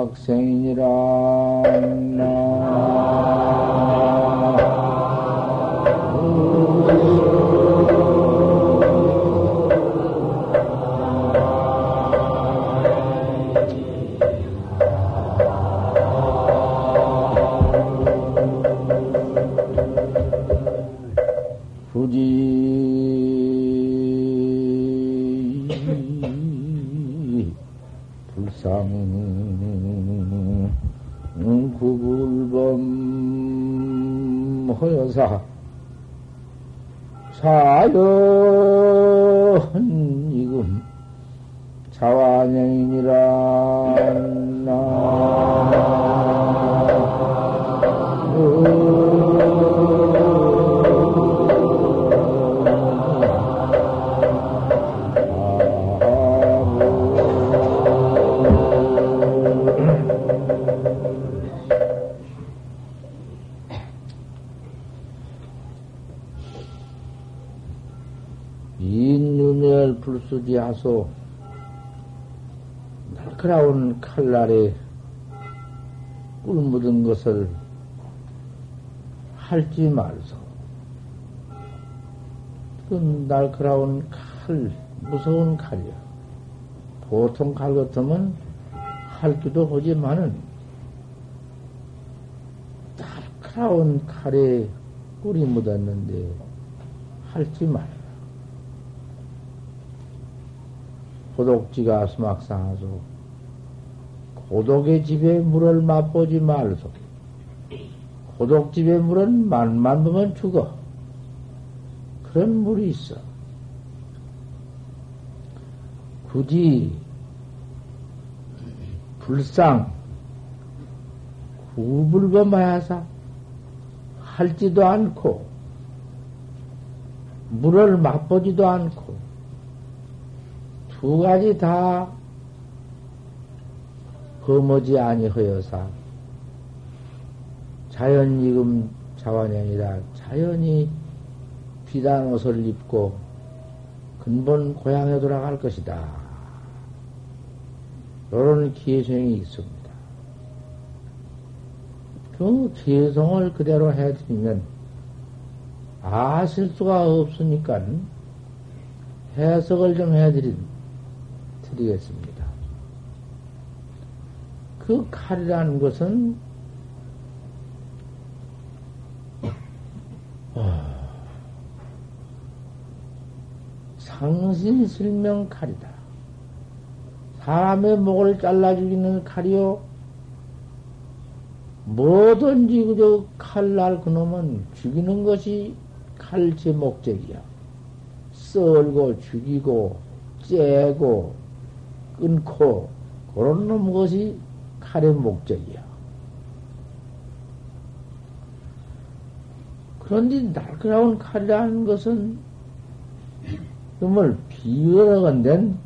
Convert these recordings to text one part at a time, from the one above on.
수박생이니라 수지하소 날카로운 칼날에 꿀 묻은 것을 할지 말소. 그 날카로운 칼, 무서운 칼이야. 보통 칼 같으면 할기도 하지만은 날카로운 칼에 꿀이 묻었는데 할지 말라. 고독지가 수막상하소. 고독의 집에 물을 맛보지 말소. 고독집의 물은 만만 보면 죽어. 그런 물이 있어. 굳이 불상 구불범하야사 할지도 않고 물을 맛보지도 않고 두 가지 다 범하지 아니하여사 자연 이금 자원이 아니라 자연이 비단 옷을 입고 근본 고향에 돌아갈 것이다. 이런 기회성이 있습니다. 그 기회성을 그대로 해드리면 아실 수가 없으니까 해석을 좀 해드린 드리겠습니다. 그 칼이라는 것은 어, 상신실명 칼이다. 사람의 목을 잘라 죽이는 칼이요. 뭐든지 그저 칼날 그놈은 죽이는 것이 칼제 목적이야. 썰고 죽이고 째고 끊고 그런 놈 것이 칼의 목적이야. 그런데 날카로운 칼이라는 것은 정말 비열하건된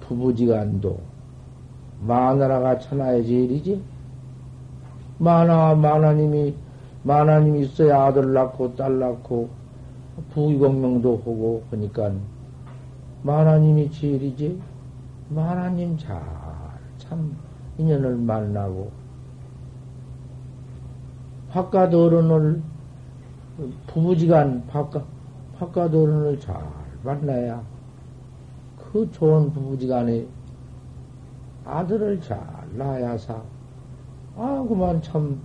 부부지간도 마나라가 천하의 제일이지. 마나 마나님이 마나님이 있어야 아들 낳고 딸 낳고 부귀공명도 하고 하니까 만화님이 제일이지 만화님 잘 참 인연을 만나고 어른을 부부지간 바깥 어른을 잘 만나야 그 좋은 부부지간에 아들을 잘 낳아야사. 아 그만 참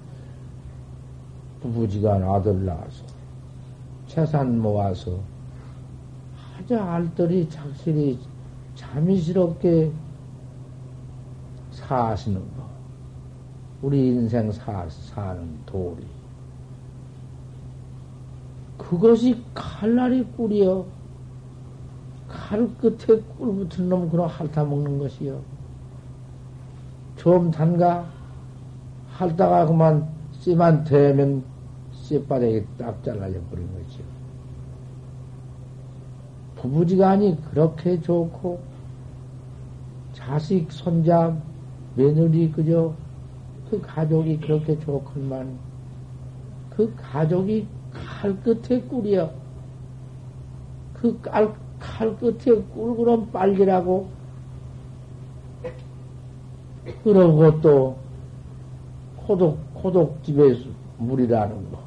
부부지간 아들 낳아서 재산 모아서 하자 알뜰히 착실히 자미스럽게 사시는 거. 우리 인생 사, 사는 도리. 그것이 칼날이 꿀이요. 칼 끝에 꿀 붙은 놈 그럼 핥아 먹는 것이요. 좀 단가 핥다가 그만 씨만 대면 씨바닥에 딱 잘라져 버린 거죠. 부부지간이 그렇게 좋고, 자식, 손자, 며느리, 그저, 그 가족이 그렇게 좋건만, 그 가족이 칼 끝에 꿀이여. 그 칼, 칼 끝에 꿀그럼 빨기라고. 그러고 또, 고독, 고독집에 물이라는 거.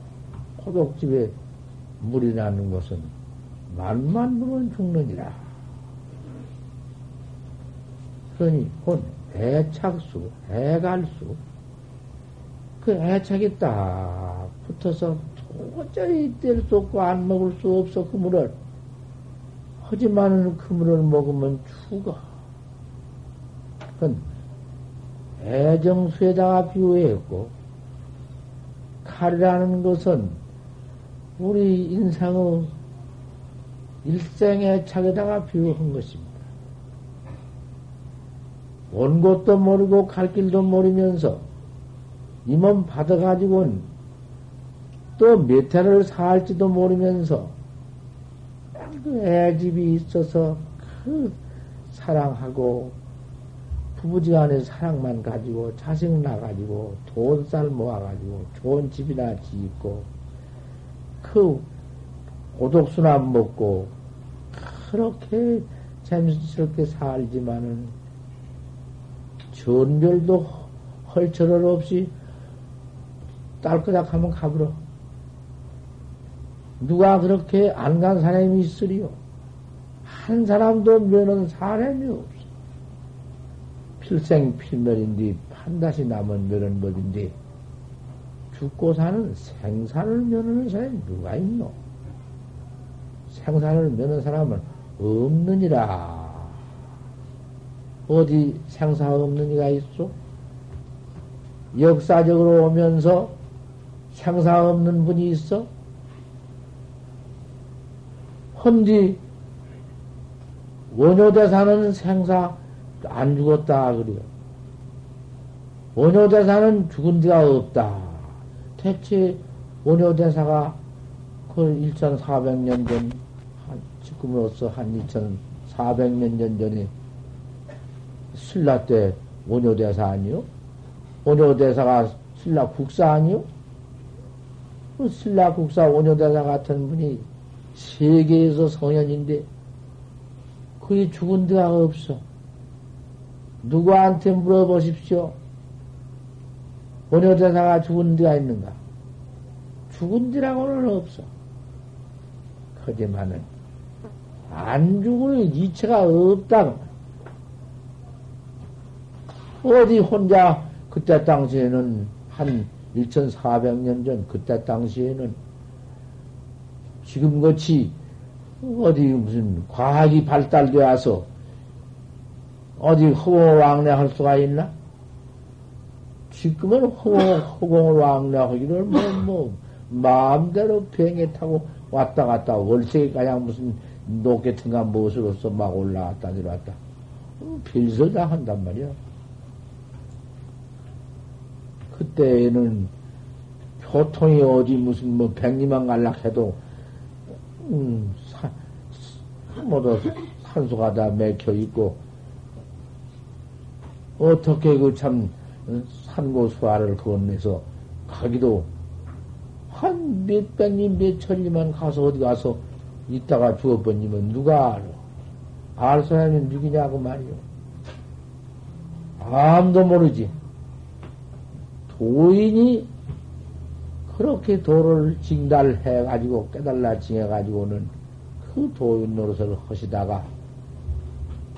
고독집에 물이라는 것은 만만 부면 죽느니라. 그러니, 곧 애착수, 애갈수, 그 애착이 딱 붙어서 도저히 뗄 수 없고 안 먹을 수 없어, 그 물을. 하지만은 그 물을 먹으면 죽어. 그건 애정수에다가 비유했고, 칼이라는 것은 우리 인상의 일생의 착에다가 비유한 것입니다. 온 곳도 모르고 갈 길도 모르면서 이 몸 받아가지고는 또몇 해를 살지도 모르면서 그 애집이 있어서 그 사랑하고 부부지간에 사랑만 가지고 자식 나가지고 돈 쌀 모아가지고 좋은 집이나 짓고 그 고독수나 먹고 그렇게 재밌스럽게 살지만은 전별도 헐철을 없이 딸끄닥 하면 가불어. 누가 그렇게 안 간 사람이 있으리요? 한 사람도 면은 사람이 없어. 필생 필멸인데 판다시 남은 면은 뭐든지 죽고 사는 생사를 면하는 사람이 누가 있노? 생사를 면하는 사람은 없느니라. 어디 생사 없는 이가 있어? 역사적으로 오면서 생사 없는 분이 있어? 헌디 원효대사는 생사 안 죽었다 그래요. 원효대사는 죽은 데가 없다. 대체 원효대사가 그 1400년 전, 한, 지금으로서 한 2400년 전 전에 신라 때 원효대사 아니요? 원효대사가 신라 국사 아니요? 그 신라 국사 원효대사 같은 분이 세계에서 성현인데 그게 죽은 데가 없어. 누구한테 물어보십시오. 원효대사가 죽은 데가 있는가? 죽은 데라고는 없어. 하지만은 안 죽을 이체가 없다. 어디 혼자 그때 당시에는 한 1400년 전 그때 당시에는 지금같이 어디 무슨 과학이 발달되어서 어디 허공을 왕래할 수가 있나? 지금은 허공, 허공을 왕래하기를 뭐, 뭐, 마음대로 비행기 타고 왔다 갔다 월세에 가냥 무슨 노켓인가 무엇으로서 막 올라갔다 내려왔다. 필서 다 한단 말이야. 그때는 교통이 어디 무슨 뭐 백리만 갈락해도 음, 사, 모두 산소가 다 맥혀 있고 어떻게 그 참 산고 수화를 건네서 가기도 한 몇백리 몇천리만 가서 어디 가서 있다가 죽어버리면 누가 알아? 알 사람이 누구냐고 말이요. 아무도 모르지. 도인이 그렇게 도를 징달해가지고 깨달라 징해가지고는 그 도인 노릇을 하시다가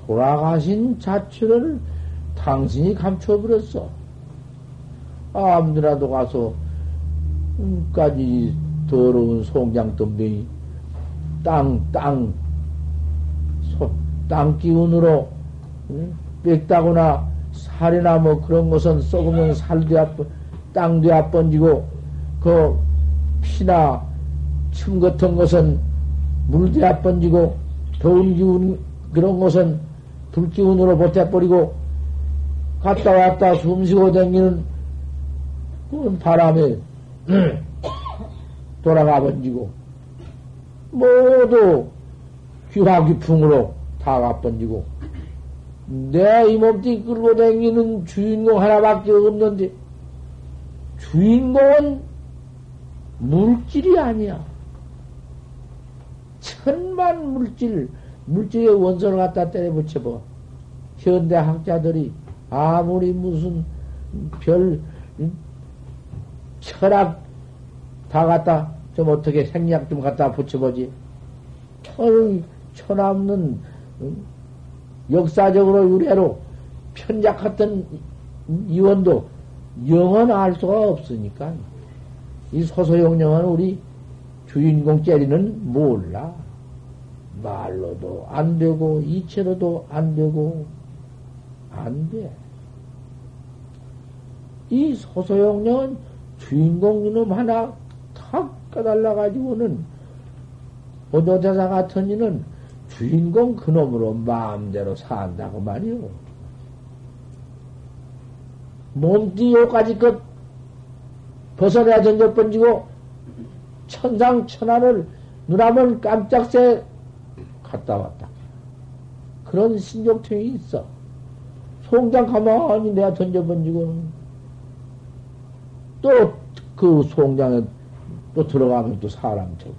돌아가신 자취를 당신이 감춰버렸어. 아무데라도 가서 까지 더러운 송장 덤뱅이 땅, 땅, 소, 땅 기운으로 빽다거나 살이나 뭐 그런 것은 썩으면 살도 아픈, 땅도 아번지고, 그 피나 침 같은 것은 물도 아번지고, 더운 기운 그런 것은 불 기운으로 버텨버리고, 갔다 왔다 숨쉬고 다니는 그런 바람에 돌아가 번지고, 모두 귀화기풍으로 다 가번지고, 내 이 몸띠 끌고 다니는 주인공 하나밖에 없는데, 주인공은 물질이 아니야. 천만 물질, 물질의 원소를 갖다 때려 붙여봐. 현대 학자들이 아무리 무슨 별 철학 다 갖다 좀 어떻게 생략 좀 갖다 붙여보지. 천, 천없는 역사적으로 유래로 편작했던 이원도 영원 알 수가 없으니까 이 소소영령은 우리 주인공 째리는 몰라. 말로도 안 되고, 이체로도 안 되고, 안 돼. 이 소소영령은 주인공 이놈 하나 탁 깨달아가지고는, 보도대사 같은 이는 주인공 그놈으로 마음대로 산다고 말이요. 몸띠 요까지 것 벗어내야 던져 번지고, 천상 천하를 눈하면 깜짝새 갔다 왔다. 그런 신족통이 있어. 송장 가만히 내가 던져 번지고는 또그 송장에 또 들어가면 또 사람 되고.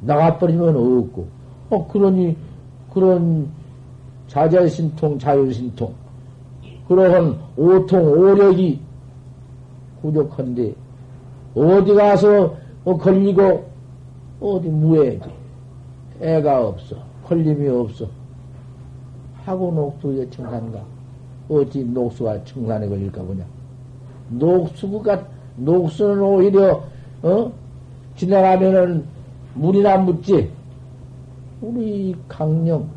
나가버리면 없고. 어 그러니 그런 자자신통 자유신통 그러한 오통 오력이 부족한데 어디 가서 뭐 걸리고 어디 무해지? 애가 없어. 걸림이 없어. 하고 녹수에 청산가? 어찌 녹수가 청산에 걸릴까 보냐? 녹수가 녹수는 오히려 어? 지나가면은 물이나 묻지? 우리 강령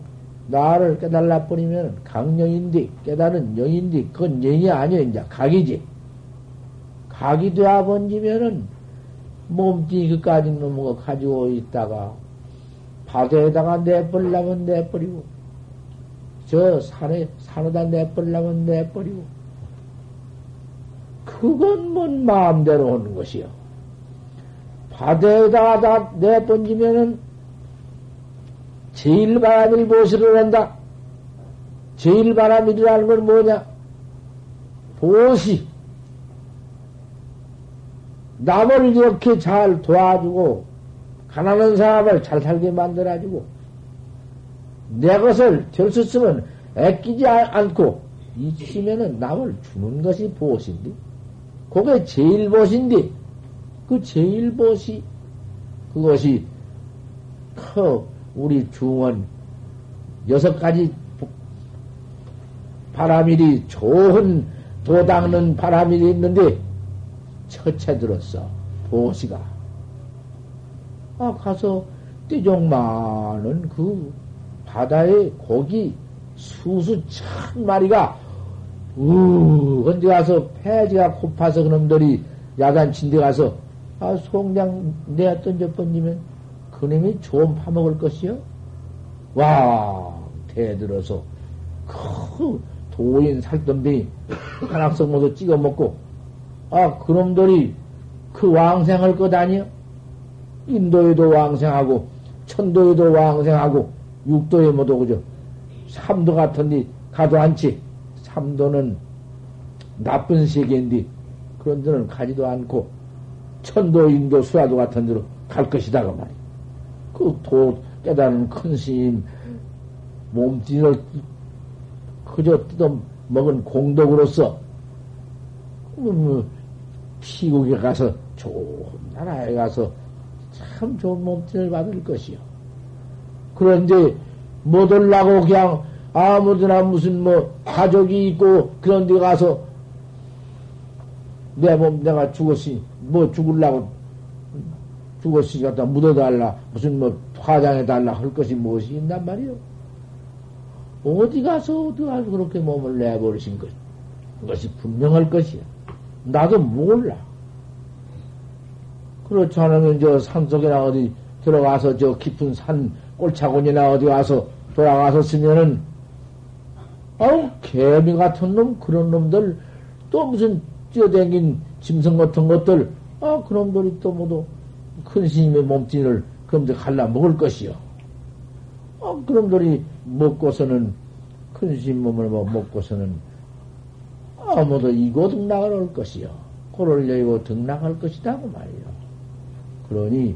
나를 깨달라 버리면 강령인데 깨달은 영인데 그건 영이 아니야 이제. 각이지. 각이 되어 번지면은 몸뚱이 그까지 놈거 가지고 있다가 바다에다가 내버리려면 내버리고 저 산에 산에다 내버리려면 내버리고 그건 뭔 마음대로 하는 것이요. 바다에다가 다 내번지면은 제일 바람일 보시를 한다. 제일 바람이라는 건 뭐냐? 보시. 남을 이렇게 잘 도와주고, 가난한 사람을 잘 살게 만들어주고, 내 것을 될수 있으면 애끼지 않고, 있으면은 남을 주는 것이 보신데, 그게 제일 보신데, 그 제일 보시, 그것이, 커, 우리 중원, 여섯 가지 바람일이 좋은 도닦는 바람일이 있는데, 처체 들었어. 보시가. 아, 가서 띠종 많은 그 바다의 고기 수수 천 마리가 우, 언제 가서 폐지가 고파서 그놈들이 야단친 데 가서 아, 송장 던져 번지면 그놈이 좋은 파먹을 것이요? 와, 대들어서 그 도인 살덤비 한학성 모두 찍어 먹고 아, 그놈들이 그 왕생할 것 아니요? 인도에도 왕생하고, 천도에도 왕생하고, 육도에 모두 그죠? 삼도 같은데 가도 않지. 삼도는 나쁜 세계인데, 그런 데는 가지도 않고, 천도, 인도, 수라도 같은 데로 갈 것이다, 그 말이야. 그 도, 깨달은 큰 스님, 몸뚱이를 그저 뜯어 먹은 공덕으로서, 뭐, 시국에 가서 좋은 나라에 가서 참 좋은 몸뚱이를 받을 것이요. 그런데 못 올라고 그냥 아무데나 무슨 뭐 가족이 있고 그런 데 가서 내 몸 내가 죽었으니 뭐 죽을라고 죽었으니 갖다 묻어달라 무슨 뭐 화장해달라 할 것이 무엇이 있단 말이요. 어디 가서 어디 가서 그렇게 몸을 내버리신 것 그것이 분명할 것이야. 나도 몰라. 그렇지 않으면 저 산속에나 어디 들어가서 저 깊은 산 꼴차곤이나 어디 가서 돌아가서 쓰면은 아우 개미 같은 놈 그런 놈들 또 무슨 뛰어댕긴 짐승 같은 것들 아 그놈들이 또 모두 큰 스님의 몸뚱이를 그놈들 갈라 먹을 것이요. 아 그놈들이 먹고서는 큰 스님 몸을 뭐 먹고서는 아무도 이고 등락을 할 것이요. 코를 열고 등락할 것이다, 그 말이요. 그러니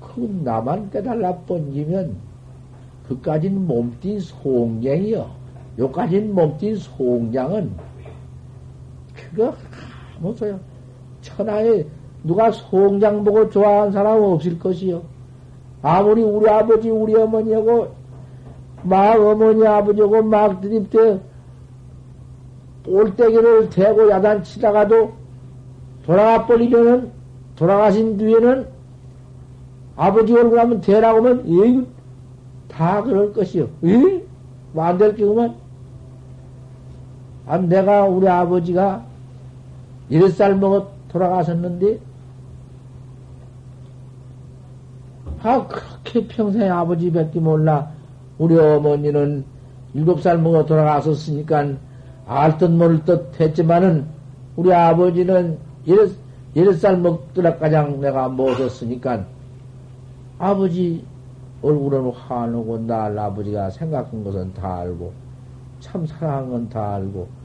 그 나만 깨달라 번지면 그까진 몸뚱 송량이요. 요까진 몸뚱 송량은 그거 아무 소용. 천하에 누가 송장 보고 좋아하는 사람 없을 것이요. 아무리 우리 아버지, 우리 어머니하고 막 어머니, 아버지하고 막 드립대 볼때기를 대고 야단치다가도 돌아가 버리면은 돌아가신 뒤에는 아버지 얼굴 한번 대라고 하면 에이 다 그럴 것이요. 에이 뭐안될 경우만 아, 내가 우리 아버지가 일흔 살 먹어 돌아가셨는데? 아 그렇게 평생 아버지 뵙기 몰라. 우리 어머니는 일곱 살 먹어 돌아가셨으니까 알듯 모를 듯 했지만은 우리 아버지는 여섯, 여섯 살 먹더라 가장 내가 먹었으니까 아버지 얼굴은 화나고 날 아버지가 생각한 것은 다 알고 참 사랑한 건 다 알고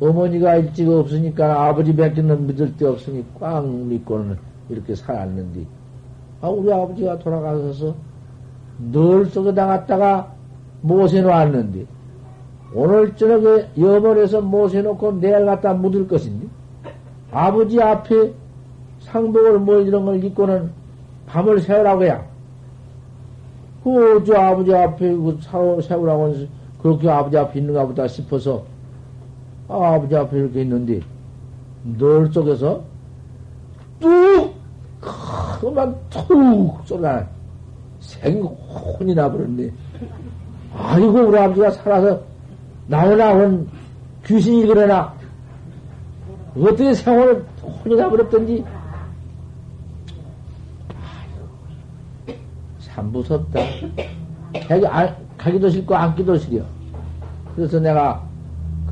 어머니가 일찍 없으니까 아버지 뵙기는 믿을 데 없으니 꽉 믿고는 이렇게 살았는데 아 우리 아버지가 돌아가셔서 늘 속에 나갔다가 못해 놓았는데 오늘 저녁에 염원에서 못해놓고 내일 갖다 묻을 것인데 아버지 앞에 상복을 뭐 이런 걸 입고는 밤을 새우라고 해야. 그 저 아버지 앞에 그 세우라고 그렇게 아버지 앞에 있는가 보다 싶어서 아, 아버지 앞에 이렇게 있는데 늘 속에서 뚝 그만 툭 쏘나 생혼이 나버렸네 아이고 우리 아버지가 살아서 나오나 온 귀신이 그러나 어떻게 생활을 혼이 나버렸던지 참 무섭다. 가기, 아, 가기도 싫고 앉기도 싫어. 그래서 내가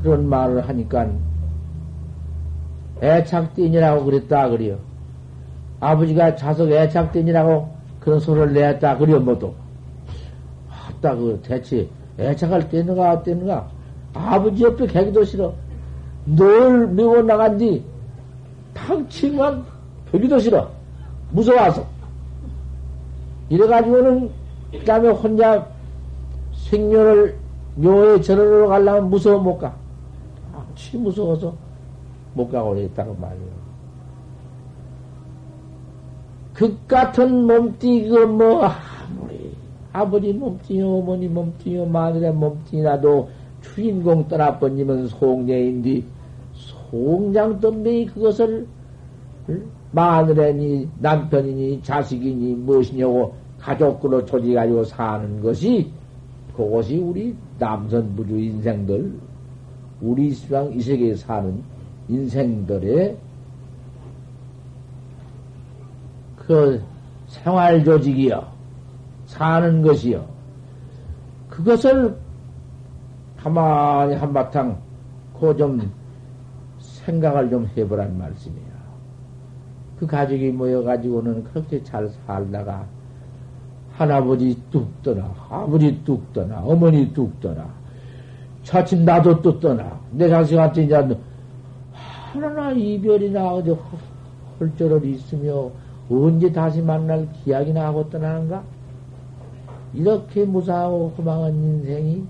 그런 말을 하니까 애착띠인이라고 그랬다 그래요. 아버지가 자석 애착띠인이라고 그런 소리를 냈다 그래요 뭐도. 아따 그 대체 애착할 때 있는가 어때 있는가 아버지 옆에 가기도 싫어. 늘 미워 나간 뒤, 탕치만 벽기도 싫어. 무서워서. 이래가지고는, 그 다음에 혼자 생년을 묘에 절으러 가려면 무서워 못 가. 치 무서워서 못 가고 그랬다고 말이에요. 그 같은 몸띠, 그 뭐, 아무리, 아버지 몸띠요, 어머니 몸띠요, 마늘의 몸띠라도 주인공 떠나버리면 송녀인디 송장 덤뱅이 그것을 마늘이니 남편이니 자식이니 무엇이냐고 가족으로 조직가지고 사는 것이 그것이 우리 남선 부주 인생들 우리 시방 이 세계에 사는 인생들의 그 생활 조직이요 사는 것이요 그것을 가만히 한바탕 그 좀 생각을 좀 해보란 말씀이야. 그 가족이 모여가지고는 그렇게 잘 살다가 할아버지 뚝 떠나, 아버지 뚝 떠나, 어머니 뚝 떠나, 차츰 나도 또 떠나, 내 자식한테 이제 하나 이별이나 어디 헐절을 있으며 언제 다시 만날 기약이나 하고 떠나는가? 이렇게 무사하고 허망한 인생이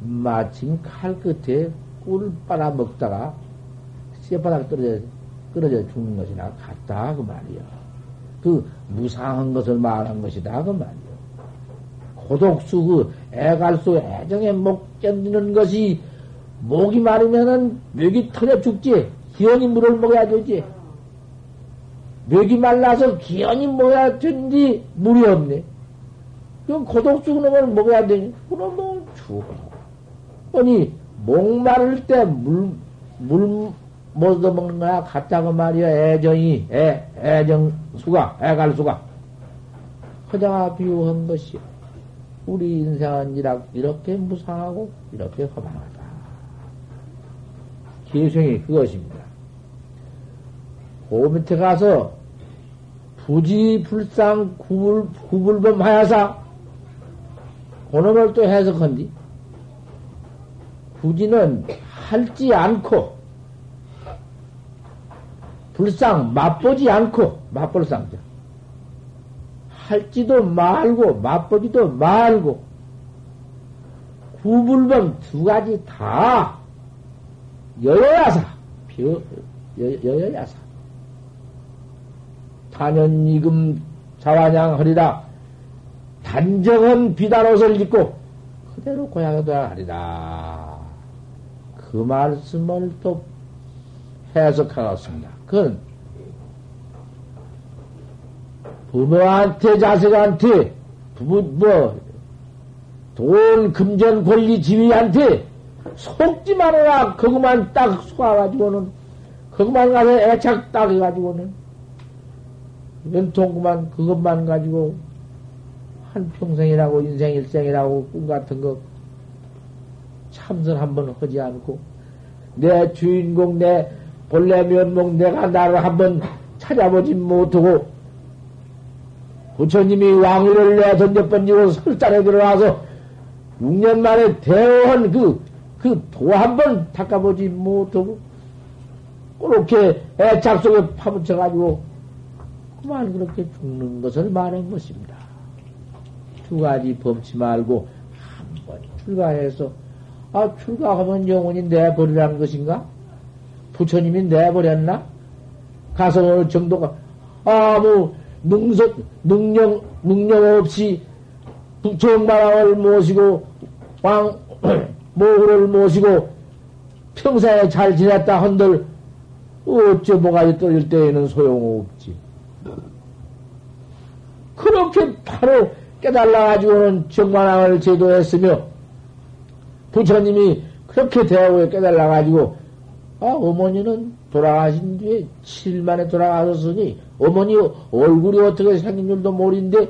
마침 칼 끝에 꿀 빨아먹다가 쇠바닥 떨어져, 떨어져 죽는 것이나 같다, 그 말이야. 그 무상한 것을 말한 것이다, 그 말이야. 고독수, 그 애갈수, 애정에 목 견디는 것이 목이 마르면은 멱이 터져 죽지. 기연이 물을 먹어야 되지. 멱이 말라서 기연이 먹어야 되는데 물이 없네. 그럼 고독수 그놈을 먹어야 되니? 그놈은 죽어. 아니, 목 마를 때 물, 물, 못 얻어먹는 거야. 같다고 말이야. 애정이, 애, 애정 수가, 애갈 수가. 허자가 비유한 것이 우리 인생은 이렇게 무상하고, 이렇게 허망하다. 기생이 그것입니다. 그 밑에 가서 부지 불상 구불, 구불범 하야사, 그놈을 또 해석한디. 부지는 할지 않고, 불상, 맛보지 않고, 맛볼 상자. 할지도 말고, 맛보지도 말고, 구불범 두 가지 다 여여야사, 여여야사. 단연 이금 자완양 허리라 단정한 비단옷을 입고 그대로 고향에 도야하리라. 그 말씀을 또 해석하겠습니다. 그건 부모한테 자식한테 부부 뭐 돈, 금전, 권리, 지위한테 속지 말아라. 그것만 딱 쏘아가지고는, 그것만 가서 애착 딱 해가지고는, 연통구만 그것만 가지고, 한 평생이라고, 인생 일생이라고, 꿈 같은 거, 참선 한번 하지 않고, 내 주인공, 내 본래 면목, 내가 나를 한번 찾아보지 못하고, 부처님이 왕위를 내 던져 번지고 설단에 들어와서 6년 만에 대원 그, 그 도 한 번 닦아보지 못하고, 그렇게 애착 속에 파묻혀가지고, 그만 그렇게 죽는 것을 말한 것입니다. 두 가지 범치 말고, 한 번 출가해서, 아, 출가하면 영혼이 내버리라는 것인가? 부처님이 내버렸나? 가서 어느 정도가, 아무 능력, 능력, 능력 없이 정마왕을 모시고 왕 모후를 모시고 평생에 잘 지냈다 한들 어째 뭐가 떨어질 때에는 소용없지. 그렇게 바로 깨달아가지고는 정마왕을 제도했으며 부처님이 그렇게 대하고 깨달아가지고 아 어머니는 돌아가신 뒤에 7일 만에 돌아가셨으니 어머니 얼굴이 어떻게 생긴 줄도 모르는데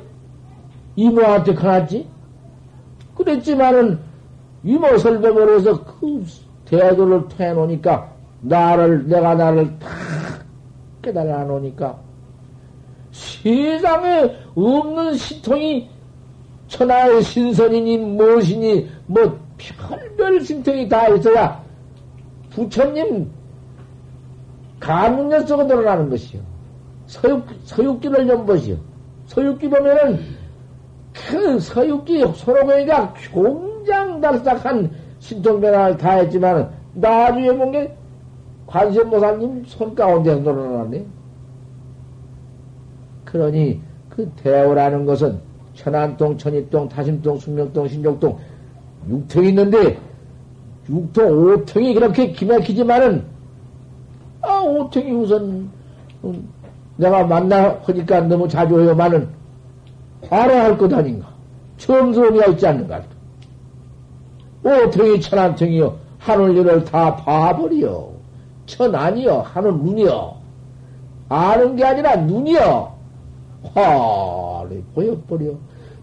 이모한테 가놨지? 그랬지만은 이모 설법을 해서 그 대도를 통해 놓으니까 나를 내가 나를 다 깨달아 놓으니까 세상에 없는 신통이 천하의 신선이니 무엇이니 뭐 별별 신통이 다 있어야 부처님 가문녀 속에 들어가는 것이요. 서육, 서육기를 좀 보시오. 서육기 보면은 그 서육기 소로공이가 공장달싹한 신통변화를 다 했지만 나중에 본 게 관세모사님 손 가운데서 놀아나네. 그러니 그 대오라는 것은 천안동, 천입동, 다심동, 숙명동, 신족동 육통이 있는데 육통, 오통이 그렇게 기막히지만은 아 오통이 우선 음, 내가 만나 하니까 너무 자주 해요만은 알아야 할 것 아닌가? 점수원이가 있지 않는가? 오통이 천안통이요. 하늘 일을 다 봐버려. 천 아니요. 하늘 눈이요. 아는 게 아니라 눈이요. 화를 보여버려.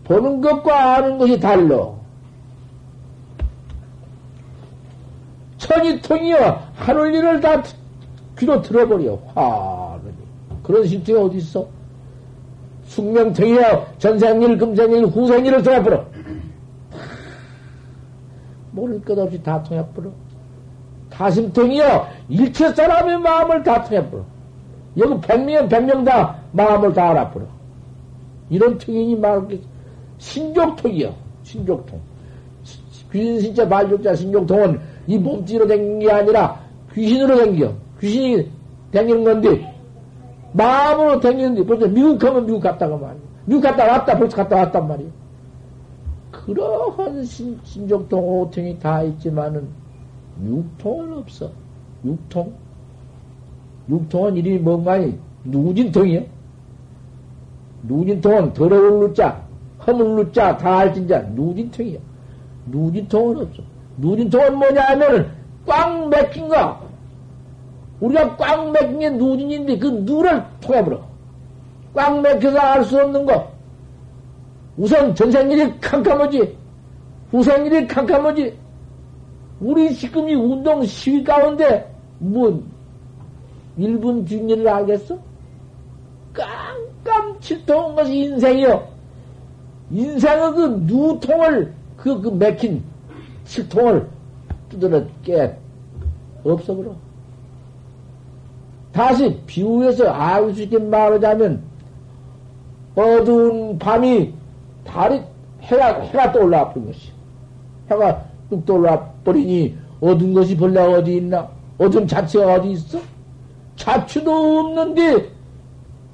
보는 것과 아는 것이 달러. 천이통이요. 하늘 일을 다 귀로 들어버려. 화를. 그런 심정이 어디 있어? 숙명통이여 전생일, 금생일, 후생일을 통해버려. 모를 것 없이 다 통해버려. 가심통이여 일체 사람의 마음을 다 통해버려. 여기 백명은 백명 다 마음을 다 알아버려. 이런 통이니 말게 신족통이여 신족통. 귀신 신자 발족자 신족통은 이 몸띠로 된 게 아니라 귀신으로 생겨. 귀신이 댕기는 건데 마음으로 댕기는데 벌써 미국 가면 미국 갔다가 말이야. 미국 갔다 왔다 벌써 갔다 왔단 말이야. 그러한 신, 신족통 오통이 다 있지만은 육통은 없어. 육통? 육통은 이름이 뭔가니? 누진통이야? 누진통은 더러울 누자, 허물 누자, 다 알진자, 누진통이야. 누진통은 없어. 누진통은 뭐냐 하면은 꽉 맥힌 거. 우리가 꽉 맥힌 게 누진인데 그 누를 통해버려. 꽉 맥혀서 알 수 없는 거. 우선 전생일이 캄캄하지. 후생일이 캄캄하지. 우리 지금 이 운동 시위 가운데 뭐 1분 뒷일을 알겠어? 깜깜칠통한 것이 인생이요. 인생의 그 누통을 그, 그 맥힌 칠통을 두드러 깨 없어버려. 다시 비유해서 알수 있게 말하자면, 어두운 밤이 달이 해가 해가 떠올라 버린 것이. 해가 뚝 떠올라 버리니 어두운 것이 벌레가 어디 있나? 어둠 자체가 어디 있어? 자취도 없는데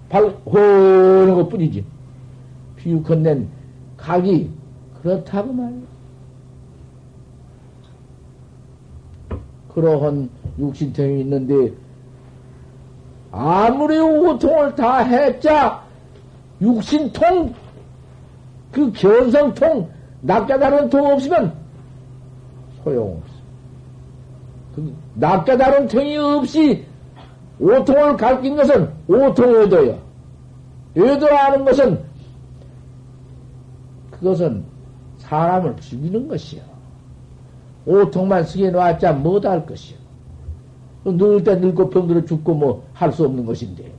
발 호는 것 뿐이지. 비유컨낸 각이 그렇다고 말이야. 그러한 육신통이 있는데 아무리 오통을 다 했자 육신통 그 견성통 낚여다른 통 없으면 소용없어. 그 낚여다른 통이 없이 오통을 가르친 것은 오통 의도요. 의도하는 것은 그것은 사람을 죽이는 것이요. 오통만 쓰게 놨자 못할 것이요. 늙을 때 늙고 병들어 죽고 뭐 할 수 없는 것인데.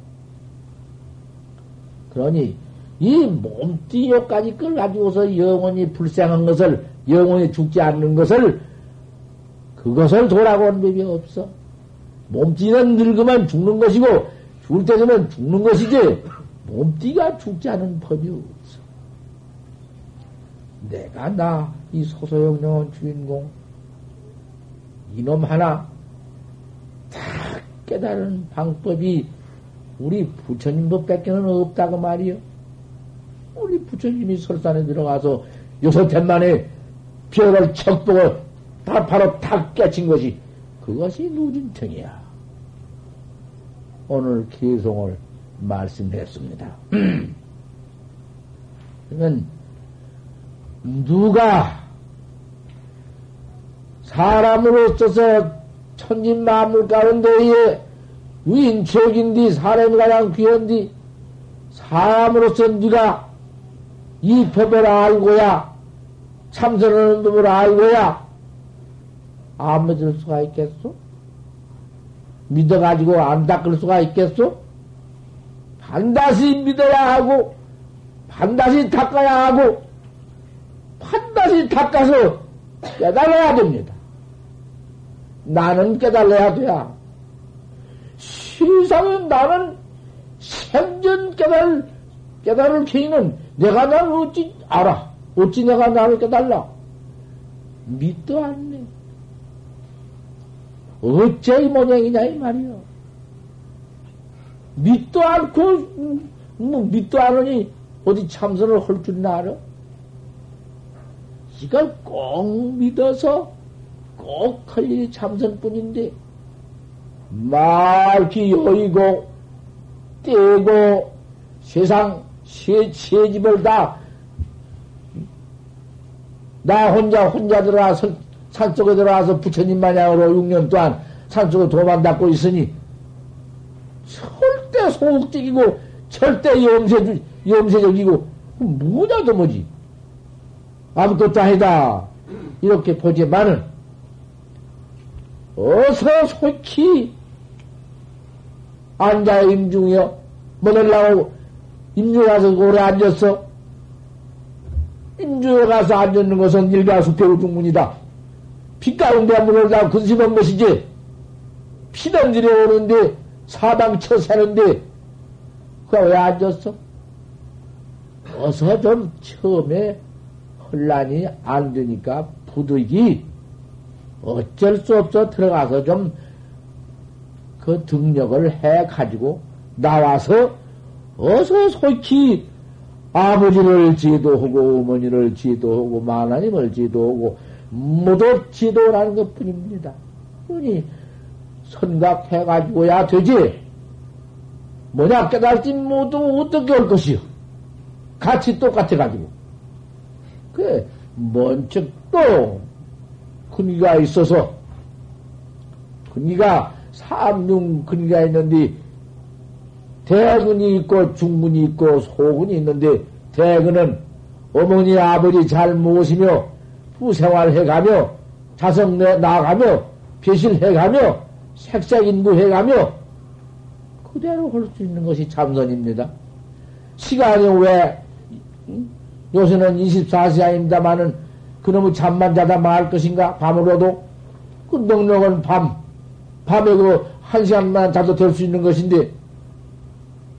그러니 이 몸띠여까지 끌 가지고서 영원히 불쌍한 것을 영원히 죽지 않는 것을 그것을 돌아고 온 법이 없어. 몸띠는 늙으면 죽는 것이고 죽을 때 되면 죽는 것이지 몸띠가 죽지 않은 법이 없어. 내가 나 이 소소영령한 주인공 이놈 하나 다 깨달은 방법이 우리 부처님 법밖에는 없다고 말이요. 우리 부처님이 설산에 들어가서 여섯 天 만에 별을 척보고 다 바로 다 깨친 것이 그것이 누진청이야. 오늘 기송을 말씀했습니다. 그러면 누가 사람으로서서 천진 만물 가운데에 위인척인디 사람이 가장 귀한디 사람으로서 네가 이 법을 알고야 참선하는 법을 알고야 안 믿을 수가 있겠소? 믿어가지고 안 닦을 수가 있겠소? 반드시 믿어야 하고 반드시 닦아야 하고 반드시 닦아서 깨달아야 됩니다. 나는 깨달아야 돼야. 세상은 나는 생전 깨달, 깨달을 케이는 내가 나를 어찌 알아? 어찌 내가 나를 깨달라? 믿도 않네. 어째 이 모양이냐, 이 말이요. 믿도 않고, 뭐, 믿도 않으니 어디 참선을 할 줄 알아? 이걸 꼭 믿어서 꼭할 일이 참선뿐인데, 말기 여의고, 떼고, 세상 세, 세 집을 다, 나 혼자, 혼자 들어와서, 산 속에 들어와서 부처님 마냥으로 6년 동안 산 속에 도만 닦고 있으니, 절대 소극적이고, 절대 염세, 염세적이고, 뭐냐 도 뭐지. 아무것도 아니다. 이렇게 보지만은, 어서 속히 앉아 임중이여 뭐들라고 임중에 가서 오래 앉았어? 임중에 가서 앉는 것은 일가수표 우 중문이다. 빛가운데 문을 다 근심한 것이지. 피던 들여 오는데 사방 쳐 새는데 그가 왜 앉았어? 어서 좀 처음에 혼란이 안 되니까 부득이 어쩔 수 없어 들어가서 좀 그 등력을 해 가지고 나와서 어서 속히 아버지를 지도하고 어머니를 지도하고 마나님을 지도하고 모두 지도라는 것 뿐입니다. 그러니 선각해 가지고야 되지. 뭐냐 깨달지 모두 어떻게 올 것이요. 같이 똑같아 가지고. 그 먼저 또 근기가 있어서 근기가 삼중 근기가 있는데 대근이 있고 중근이 있고 소근이 있는데 대근은 어머니 아버지 잘 모시며 부생활해 가며 자성 나가며 배실해 가며 색색인부해가며 그대로 할 수 있는 것이 참선입니다. 시간이 왜 요새는 24시간입니다만은 그놈의 잠만 자다 말 것인가? 밤으로도? 그 넉넉한 밤, 밤에 그 한 시간만 자도 될 수 있는 것인데,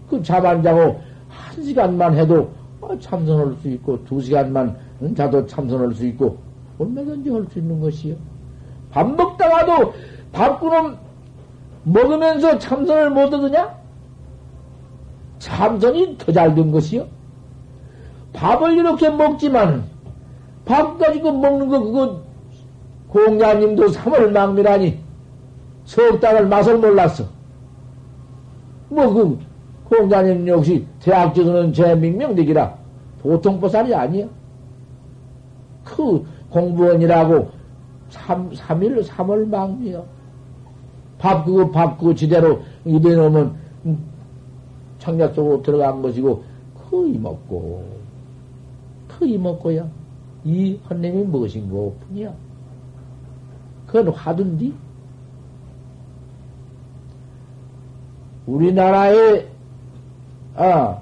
그 잠 안 자고 한 시간만 해도 어, 참선할 수 있고, 두 시간만 자도 참선할 수 있고, 얼마든지 할 수 있는 것이요. 밥 먹다가도 밥그놈 먹으면서 참선을 못 얻으냐? 참선이 더 잘 된 것이요. 밥을 이렇게 먹지만, 밥 가지고 먹는 거, 그거, 공자님도 3월 망미라니, 석 달을 맛을 몰랐어. 뭐, 그, 공자님 역시 대학교는 제 명명되기라 보통 보살이 아니야. 그 공부원이라고 3, 3일, 3월 망미야. 밥 그거 밥 그거 지대로 입에 넣으면 창략 속으로 들어간 것이고 그 이먹고 그 이먹고야 이 헌님이 무엇인고 뿐이야. 그건 화둔디. 우리나라에 아,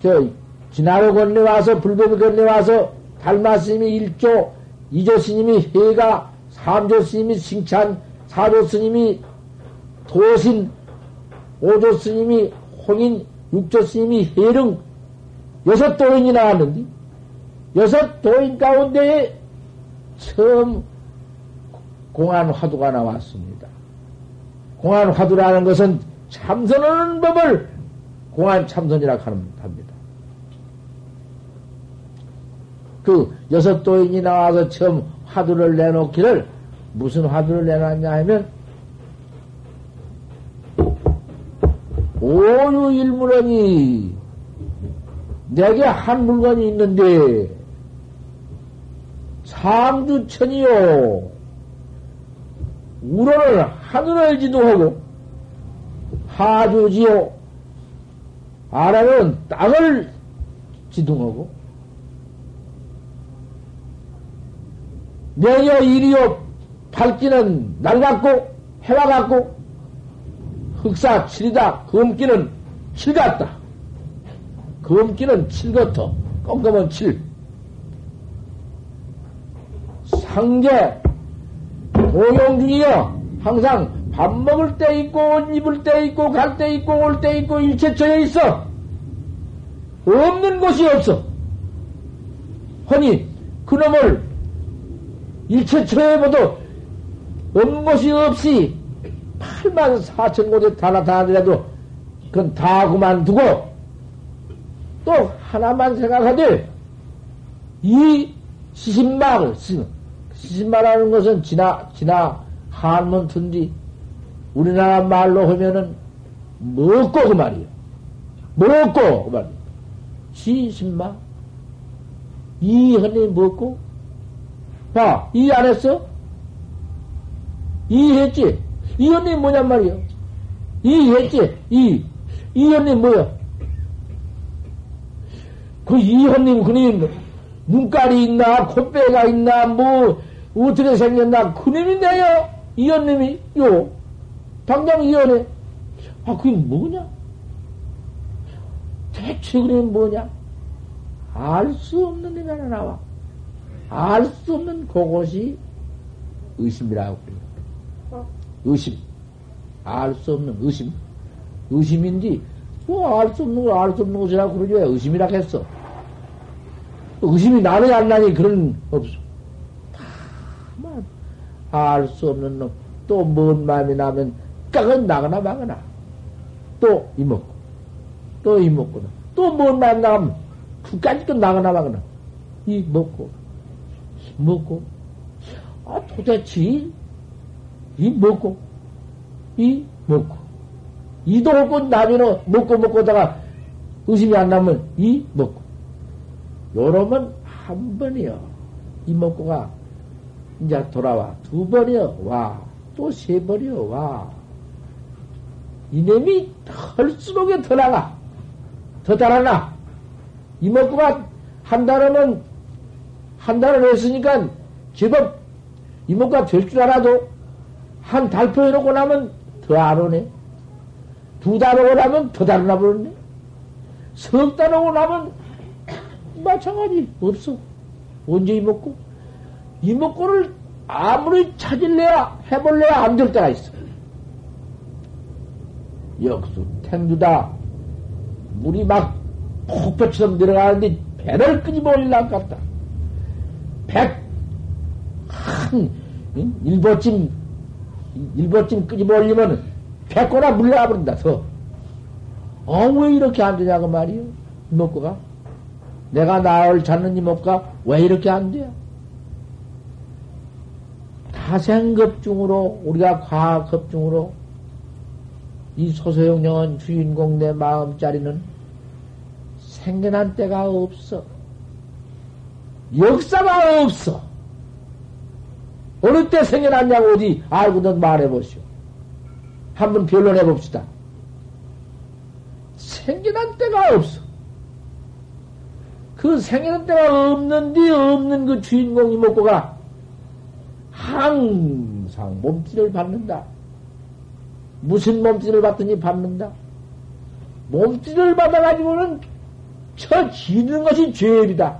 저 지나로 건네와서 불법을 건네와서 달마 스님이 일조, 이조 스님이 해가, 삼조 스님이 칭찬, 사조 스님이 도신, 오조 스님이 홍인, 육조 스님이 해릉, 여섯 도인이 나왔는데, 여섯 도인 가운데에 처음 공안 화두가 나왔습니다. 공안 화두라는 것은 참선하는 법을 공안 참선이라고 합니다. 그 여섯 도인이 나와서 처음 화두를 내놓기를 무슨 화두를 내놨냐 하면 오유일물원이 내게 한 물건이 있는데 상주천이요. 우로를 하늘을 지도하고 하주지요. 아래는 땅을 지둥하고 명여 일이요 밝기는 날 같고 해와 같고 흑사 칠이다. 금기는 칠 같다. 금기는 칠 같아. 껌껌은 칠 상제 동용 중이여 항상 밥 먹을 때 있고 옷 입을 때 있고 갈 때 있고 올 때 있고 일체처에 있어. 없는 곳이 없어. 허니 그놈을 일체처에 보도 없는 곳이 없이 8만 4천 곳에 다 나타나더라도 그건 다 그만두고 또 하나만 생각하되 이 시신말, 시신말하는 것은 지나, 지나 한문 튼지 우리나라 말로 하면은 먹고 그 말이야. 먹고 그 말이야. 시신마 이현이 먹고 봐, 이 안 했어? 이 했지? 이현이 뭐냔 말이야. 이했지? 이. 이현이 뭐야? 그 이현님, 그님, 눈깔이 있나, 콧배가 있나, 뭐, 어떻게 생겼나, 그님인데요? 이현님이, 요. 당장 이현해. 아, 그게 뭐냐? 대체 그림 뭐냐? 알 수 없는 놈이 하나 나와. 알 수 없는 그것이 의심이라고 그래요. 의심. 알 수 없는 의심. 의심인지, 뭐, 알 수 없는 거, 알수 없는 것이라고 그러지 왜 의심이라고 했어? 의심이 나는 안 나니 그런, 없어. 알 수 없는 놈. 또뭔 마음이 나면 깍은 나거나 마거나. 또 이먹고. 또 이먹고나. 또뭔 마음 나가면 그까지 또 나거나 마거나. 이 먹고. 먹고. 아, 도대체, 이 먹고. 이 먹고. 이도 없고 나중에 먹고 먹고다가 의심이 안 나면 이 먹고. 요러면 한 번이요. 이 먹고가 이제 돌아와. 두 번이요. 와. 또 세 번이요. 와. 이놈이 털수록에 더 나가. 더 달아나. 이 먹고가 한 달이면 한 달을 했으니까 제법 이목가 될 줄 알아도 한 달표 해놓고 나면 더 안 오네. 두 달 오고 나면 더 달아나 버렸네. 석 달 오고 나면 마찬가지 없어. 언제 이먹고? 이먹고를 아무리 찾을래야 해볼래야 안 될 때가 있어. 역수 탱두다 물이 막 폭포처럼 내려가는데 배를 끄집어 올리려고 갔다. 백, 한, 일보쯤, 일보쯤 끄집어 올리면 백고나 물러가 버린다, 더. 어, 왜 이렇게 안 되냐고 말이요? 이목구가. 내가 나을 찾는 이목가 왜 이렇게 안 돼요? 타생급중으로, 우리가 과학급중으로, 이 소소영령은 주인공 내 마음자리는 생겨난 때가 없어. 역사가 없어. 어느 때 생겨났냐고 어디 알고는 말해보시오. 한번 변론해 봅시다. 생겨난 때가 없어. 그 생겨난 때가 없는데 없는 그 주인공이 먹고 가. 항상 몸짓을 받는다. 무슨 몸짓을 받더니 받는다. 몸짓을 받아가지고는 저 지는 것이 죄업이다.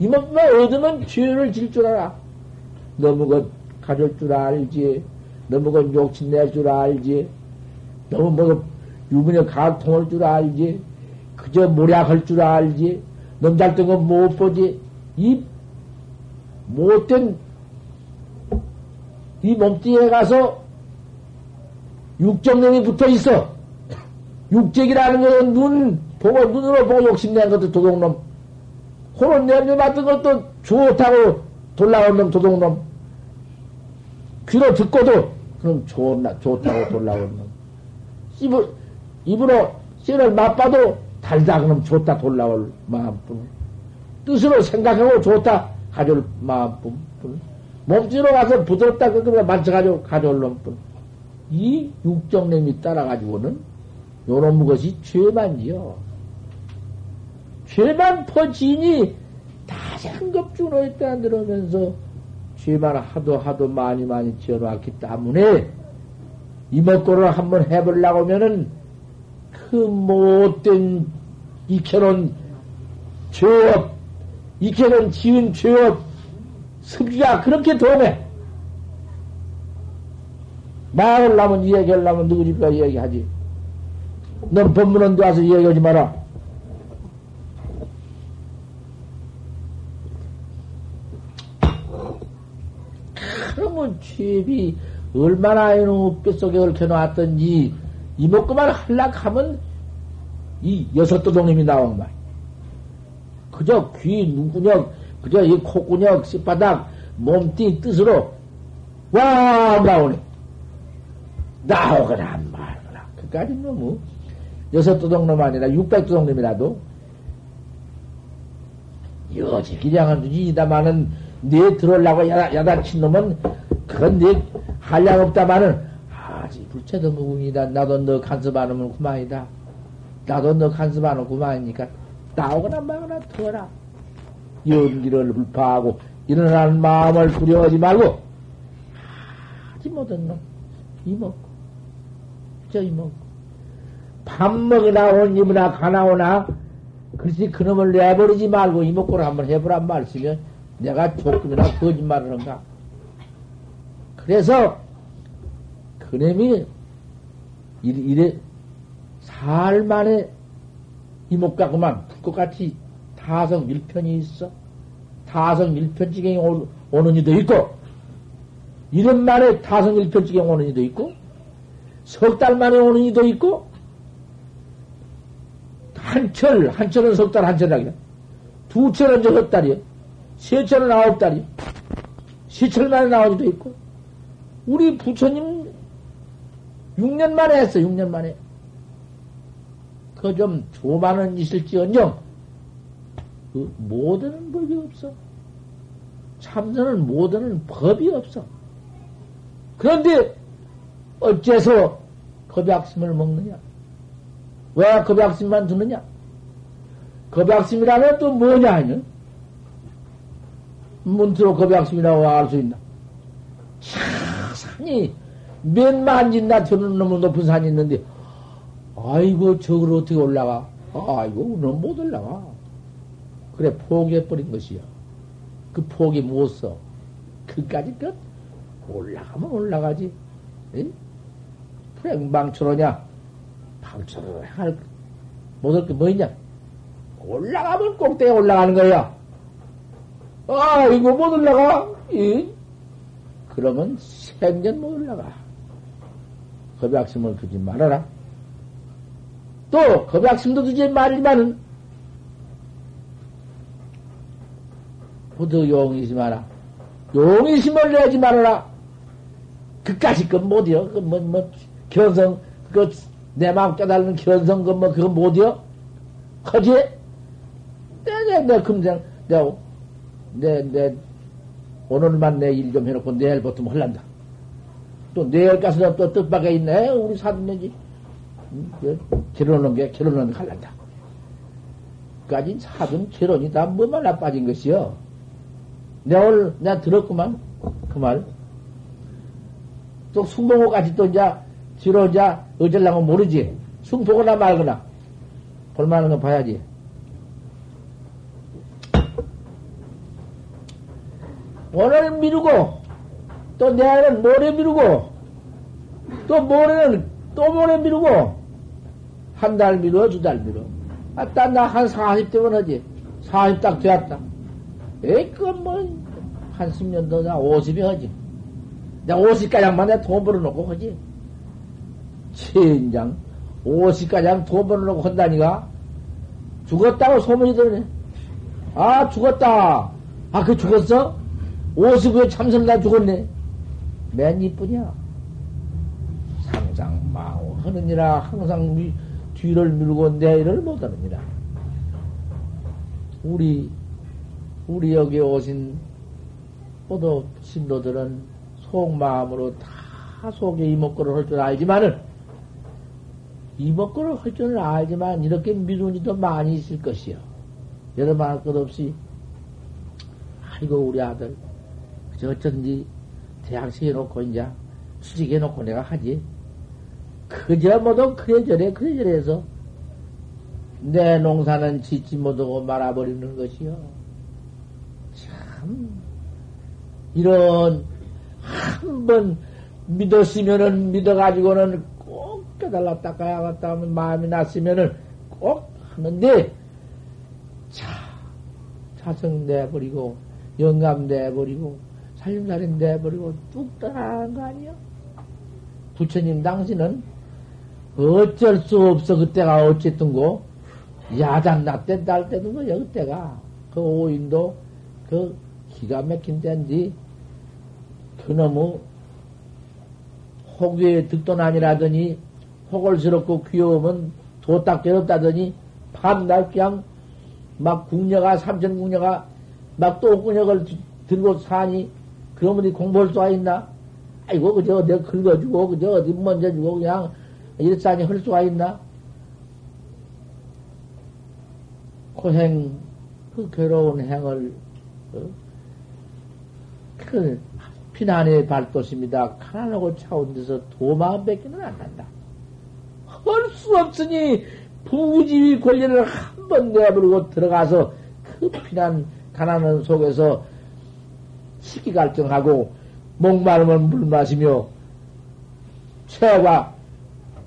이만큼 얻으면 죄를 질 줄 알아. 너무 것 가질 줄 알지. 너무 것 욕심 낼 줄 알지. 너무 뭐 유분의 가통할 줄 알지. 그저 모략할 줄 알지. 넘잘 뜬 건못 보지. 이 못된 이 몸뚱이에 가서 육정령이 붙어 있어. 육적이라는 것은 눈 보고 눈으로 보고 욕심낸 것도 도둑놈. 호론 냄새 맡은 것도 좋다고 돌라온 놈 도둑놈. 귀로 듣고도 그럼 좋나 좋다고 돌라온 놈. 입을 입으로 씨를 맛봐도 달다 그럼 좋다 돌라올 마음뿐. 뜻으로 생각하고 좋다 가져올 마음뿐. 몸뚱이로 가서 부드럽다 그러면 만져가지고 가져올 놈뿐. 이 육정냄이 따라가지고는 요런 것이 죄만이요. 죄만 퍼지니 다생급중으로 있다 들으면서 죄만 하도 하도 많이 많이 지어놨기 때문에 이먹고를 한번 해보려고 하면은 그 못된 익혀놓은 죄업, 익혀놓은 지은 죄업, 습기가 그렇게 도매. 말하려면 이야기하려면 누구 집가 이야기하지. 넌 법문원도 와서 이야기하지 마라. 그러면 취업이 얼마나 이놈 뼛속에 얽혀놨던지 이목구만 할락하면 이 여섯 도동님이 나온 말. 그저 귀, 눈구녕, 그저 이 콧구녕, 씨바닥, 몸띠 뜻으로 와 나오네. 나오거나 말거나. 그까지 너무 여섯 도동놈 아니라 육백 도동님이라도 여지 기량은 주지이다마는 네 들어오려고 야단, 야단친 놈은 그건 네 한량 없다마는 아직 불체도 무궁이다. 나도 너 간섭 안 하면 그만이다. 나도 너 간섭 안 하면 그만이니까 나오거나 말거나 터라. 연기를 불파하고 일어나는 마음을 두려워하지 말고 하지 못한 놈 이먹고 저 이먹고. 밥 먹으나 온 입이나 가나오나? 그렇지 그놈을 내버리지 말고 이먹고를 한번 해보란 말씀이면 내가 조금이나 거짓말을 한가? 그래서 그놈이 이래 살 만에 이목과 그만 불꽃같이 타성 밀편이 있어. 타성 밀편지경이 오는 이도 있고, 이런 만에 타성 밀편지경 오는 이도 있고, 석 달 만에 오는 이도 있고, 한철, 한철은 석 달, 한철이라기다. 두 철은 저석 달이요. 세 철은 아홉 달이요. 시철 만에 나오는 이도 있고, 우리 부처님 6년 만에 했어, 6년 만에. 그 좀 조만은 있을지언정, 그 모든 법이 없어. 참선은 모든 법이 없어. 그런데 어째서 겁약심을 먹느냐? 왜 겁약심만 두느냐? 겁약심이라는 또 뭐냐 하냐? 문트로 겁약심이라고 알 수 있나? 차, 산이 몇 만진나 되는 너무 높은 산이 있는데, 아이고, 저걸 어떻게 올라가? 아이고, 넌 못 올라가. 그래, 포기해버린 것이요. 그 포기 못 써. 그까지 끝? 올라가면 올라가지. 불행방초로냐? 방초로 할, 못할 게 뭐 있냐? 올라가면 꼭대기에 올라가는 거야. 아, 이거 못 올라가? 이? 그러면 생전 못 올라가. 겁약심을 두지 말아라. 또, 겁약심도 두지 말지만은, 부득 용이지 마라. 용의심을 내지 말아라. 그까지 건 못이여. 그, 뭐, 뭐, 견성, 그, 내 마음 깨달는 견성, 그, 뭐, 그거 못이여? 하지? 내, 내, 내, 금생, 내, 내, 내, 오늘만 내 일 좀 해놓고 내일부터 뭐 할란다. 또 내일 가서 또 뜻밖에 있네. 우리 사돈네지. 결혼한 게, 결혼한 게 할란다. 까진 사돈 결혼이 다 뭐만 나빠진 것이요. 내가 오늘, 내가 들었구만. 그 말. 또 숭봉호까지 또 이제, 뒤로 이제, 어쩌려면 모르지. 숭 보거나 말거나. 볼만한 거 봐야지. 오늘 미루고, 또 내일은 모레 미루고, 또 모레는 또 모레 미루고, 한 달 미루어, 두 달 미루어. 아, 딴나한 40대면 하지. 40 딱 되었다. 에이, 그건 뭐, 한 10년 더, 나 50이 하지. 내가 50가량만 내돈 벌어놓고 하지. 천장, 50가량 돈 벌어놓고 한다니까? 죽었다고 소문이 들네. 아, 죽었다. 아, 그 죽었어? 50에 참선다 죽었네. 맨 이쁘냐? 상상 망호 하느니라 항상 미, 뒤를 밀고 내일을 못하느니라. 우리 우리 여기 오신 모두 신도들은 속마음으로 다 속에 이목구를 할 줄 알지만은 이목구를 할 줄은 알지만 이렇게 미루는 이도 많이 있을 것이요. 여러 말할 것 없이 아이고 우리 아들 저 어쩐지 대학생해 놓고 이제 수직해 놓고 내가 하지. 그저 뭐도 그래저래 그래저래 해서 내 농사는 짓지 못하고 말아버리는 것이요. 참 이런 한 번 믿었으면은 믿어가지고는 꼭 깨달라 닦아야겠다 하면 마음이 났으면은 꼭 하는데 자 자성 내버리고 영감 내버리고 살림살인 내버리고 뚝 떠나는 거 아니야? 부처님 당신은 어쩔 수 없어 그때가 어쨌든고 야단 낮때 날 때도 뭐야 그때가 그 오인도 그 기가 막힌 때인지 그놈의 혹의 득도난이라더니 호골스럽고 귀여우면 도딱 괴롭다더니 밤날 그냥 막 궁녀가 삼천 궁녀가 막 똥구녕을 들고 사니 그러면 공부할 수가 있나? 아이고 그저 내가 긁어주고 그저 어디 먼저 주고 그냥 이렇사니 할 수가 있나? 고행 그 괴로운 행을 어? 그 피난의 발도십니다. 가난하고 차온 데서 도마음 뺏기는 안 한다. 할 수 없으니 부지위 권리를 한 번 내버리고 들어가서 그 피난 가난한 속에서 시기 갈등하고 목마르면 물 마시며 새가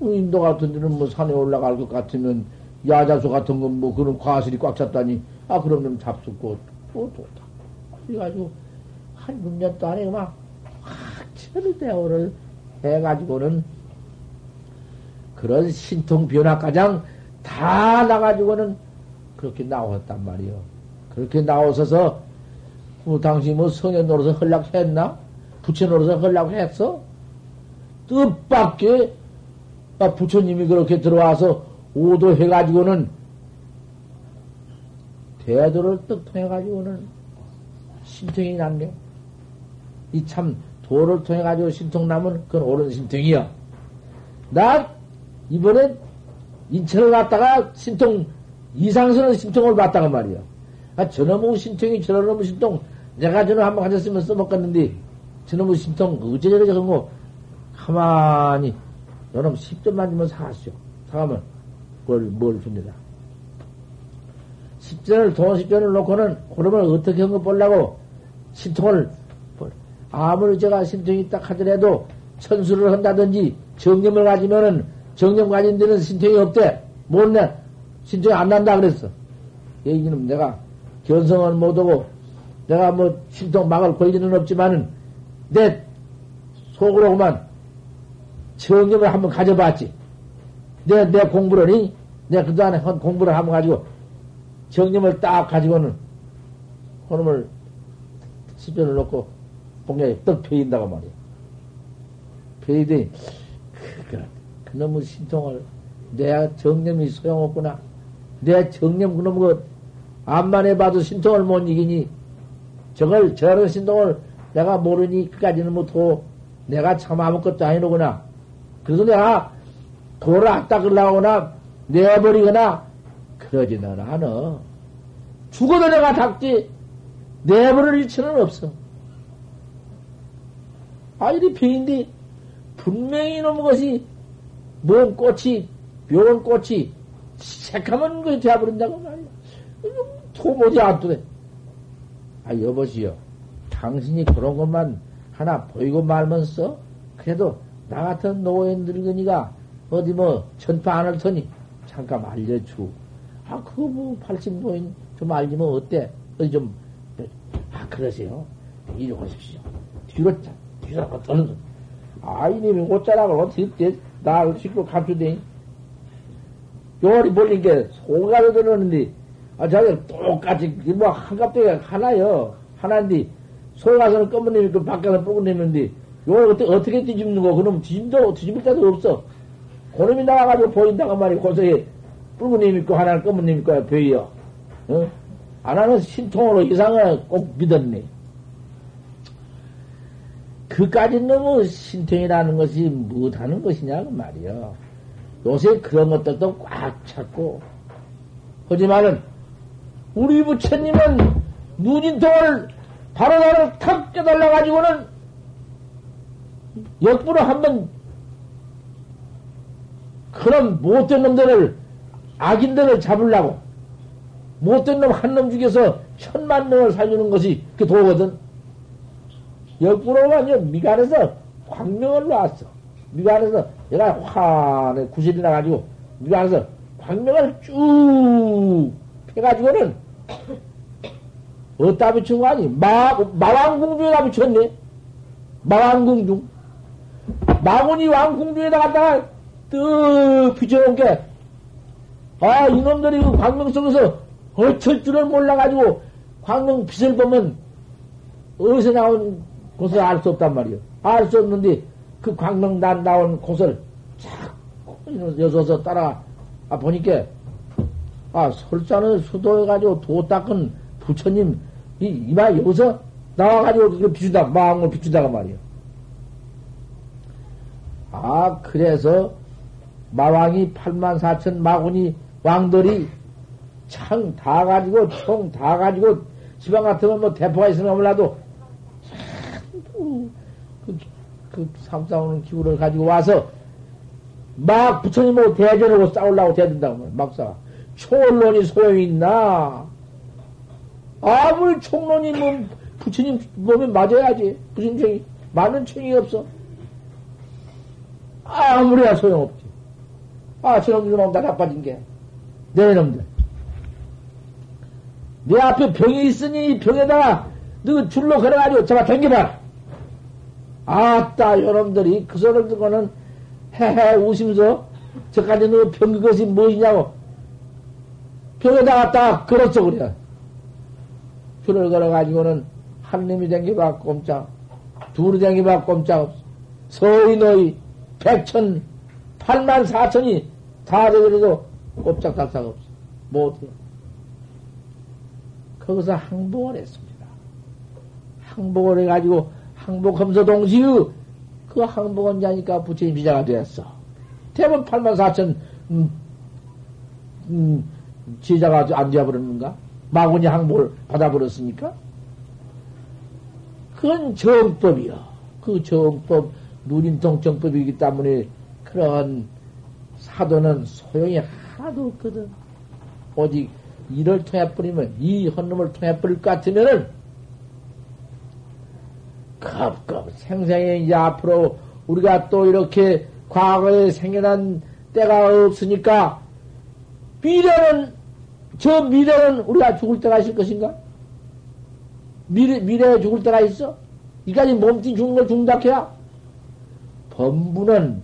인도 같은 데는 뭐 산에 올라갈 것 같으면 야자수 같은 건 뭐 그런 과실이 꽉 찼다니 아 그럼 좀 잡숫고 또 좋다 그래가지고 한 6년 동안에 막 확철 대오를 해가지고는 그런 신통 변화가장 다 나가지고는 그렇게 나왔단 말이요. 그렇게 나오셔서 뭐 당시 뭐 성현 노릇을 헐락했나? 부처 노릇을 헐락했어? 뜻밖의 아, 부처님이 그렇게 들어와서 오도 해가지고는 대도를 떡 통해가지고는 신통이 났네. 이 참 도를 통해 가지고 신통 나면 그건 옳은 신통이야. 나 이번에 인천을 갔다가 신통 이상스러운 신통을 봤다가 말이야. 아, 저놈의 신통이 저놈의 신통 내가 저놈 한번 가졌으면 써먹겠는데 저놈의 신통 어째저래 저런 거 가만히 너놈 10점만 주면 사갔죠. 사가면 뭘, 뭘 줍니다. 10전을, 돈 10전을 놓고는, 그러면 어떻게 한 거 보려고, 신통을, 아무리 제가 신통이 딱 하더라도, 천수를 한다든지, 정념을 가지면은, 정념 가진 데는 신통이 없대. 못 내. 신통이 안 난다 그랬어. 얘기는 내가 견성은 못하고 내가 뭐 신통 막을 권리는 없지만은 내 속으로만 정념을 한번 가져봤지. 내, 내 공부를, 내 그동안에 공부를 한번 가지고 정념을 딱 가지고는 그놈을 시전을 놓고 봉경에 떡 패인다고 말이야. 패이더니, 그, 그, 그 놈의 신통을 내 정념이 소용없구나. 내 정념 그놈 그 암만 해봐도 신통을 못 이기니 저걸 저런 신통을 내가 모르니 그까지는 못하고 내가 참 아무것도 아니로구나. 그래서 내가 돌을 안 닦으려거나 내버리거나 그러지는 않아. 죽어도 내가 닦지 내버릴 일치는 없어. 아, 이리 비인데 분명히 이놈 것이 뭔 꽃이 묘한 꽃이 새카만 거 되어버린다고 말이야. 도무지 안 되네. 아, 여보시오. 당신이 그런 것만 하나 보이고 말면서 그래도 나 같은 노인 늙은이가 어디 뭐 전파 안 할 테니 잠깐 알려주. 아, 그거 뭐 팔십 노인 좀 알지면 어때? 어디 좀, 아, 그러세요. 이리 오십시오. 뒤로, 뒤로 어떤, 아, 이님이 옷자락을 어떻게, 나를 싣고 감추대. 요리 벌린 게 소가로 들었는데, 아, 저기 똑같이, 뭐, 한갑대가 하나요. 하나인데, 소가서는 검은님이 그 밖에서 뽑아내는데, 요걸 어떻게, 어떻게 뒤집는 거? 그럼 뒤집도, 뒤집을 데도 없어. 고놈이 나와가지고 보인다고 말이야. 고서에 붉은 님 있고, 하나는 검은 님 있고, 벼이요. 어? 하나는 신통으로 이상을 꼭 믿었네. 그까지 너무 신통이라는 것이 무엇하는 것이냐, 그 말이요. 요새 그런 것들도 꽉 찼고, 하지만은, 우리 부처님은 누진통을 바로 나를 탁 깨달아가지고는 역부로 한번 그런 못된 놈들을 악인들을 잡으려고 못된 놈 한 놈 죽여서 천만 명을 살리는 것이 그 도거든. 아니라 미간에서 광명을 놨어. 미간에서 얘가 환에 구실이 나가지고 미간에서 광명을 쭉 해가지고는 어디다 비춘 거 아니? 마, 마왕궁중에다 비췄네? 마왕궁중. 마군이 왕궁중에다 갖다가 뜩 비춰놓은 게, 아, 이놈들이 그 광명 속에서 어쩔 줄을 몰라가지고 광명 빛을 보면 어디서 나온 곳을 알 수 없단 말이요. 알 수 없는데 그 광명단 나온 곳을 자꾸 여서서 따라 아, 보니까 아, 설산을 수도해 가지고 도 닦은 부처님 이, 이마 여기서 나와 가지고 그 비추다, 마음을 비추다가 말이요. 아, 그래서 마왕이 8만 4천 마군이 왕들이 창 다 가지고, 총 다 가지고, 지방 같으면 뭐 대포가 있으면 몰라도, 그, 그 삼싸우는 기구를 가지고 와서, 막 부처님하고 대전하고 싸우려고 대든다고, 막 싸워. 총론이 소용이 있나? 아무리 총론이 뭐, 부처님 몸에 맞아야지. 무슨 총이, 많은 총이 없어. 아무리야 소용없지. 아, 저놈들 놈다 나빠진 게. 내 놈들. 내 앞에 병이 있으니 병에다가 너 줄로 걸어가지고 잡아 당겨봐. 아따, 요놈들이 그 소리를 듣고는 헤헤 웃으면서 저까지 너 병 그것이 무엇이냐고 병에다 갖다 걸었어, 그래. 줄을 걸어가지고는 한 놈이 댕기봐 꼼짝, 둘이 댕기봐 꼼짝. 서희 너희 백천, 팔만 사천이 다 되더라도 꼼짝달싹 없어. 못해. 거기서 항복을 했습니다. 항복을 해가지고 항복하면서 동시에 그 항복은 자니까 부처님 비자가 되었어. 대부분 8만 4천 음, 음, 제자가 앉아버렸는가? 마군이 항복을 받아버렸으니까? 그건 정법이야. 그 정법, 누린통 정법이기 때문에 그런 사도는 소용이 하나도 없거든. 오직 이를 통해 버리면, 이 헌놈을 통해 버릴 것 같으면은, 겁겁 생생히 이제 앞으로 우리가 또 이렇게 과거에 생겨난 때가 없으니까, 미래는 저 미래는 우리가 죽을 때가 있을 것인가? 미래, 미래에 죽을 때가 있어? 이까지 몸뚱 죽는 걸 죽는다 해야? 범부는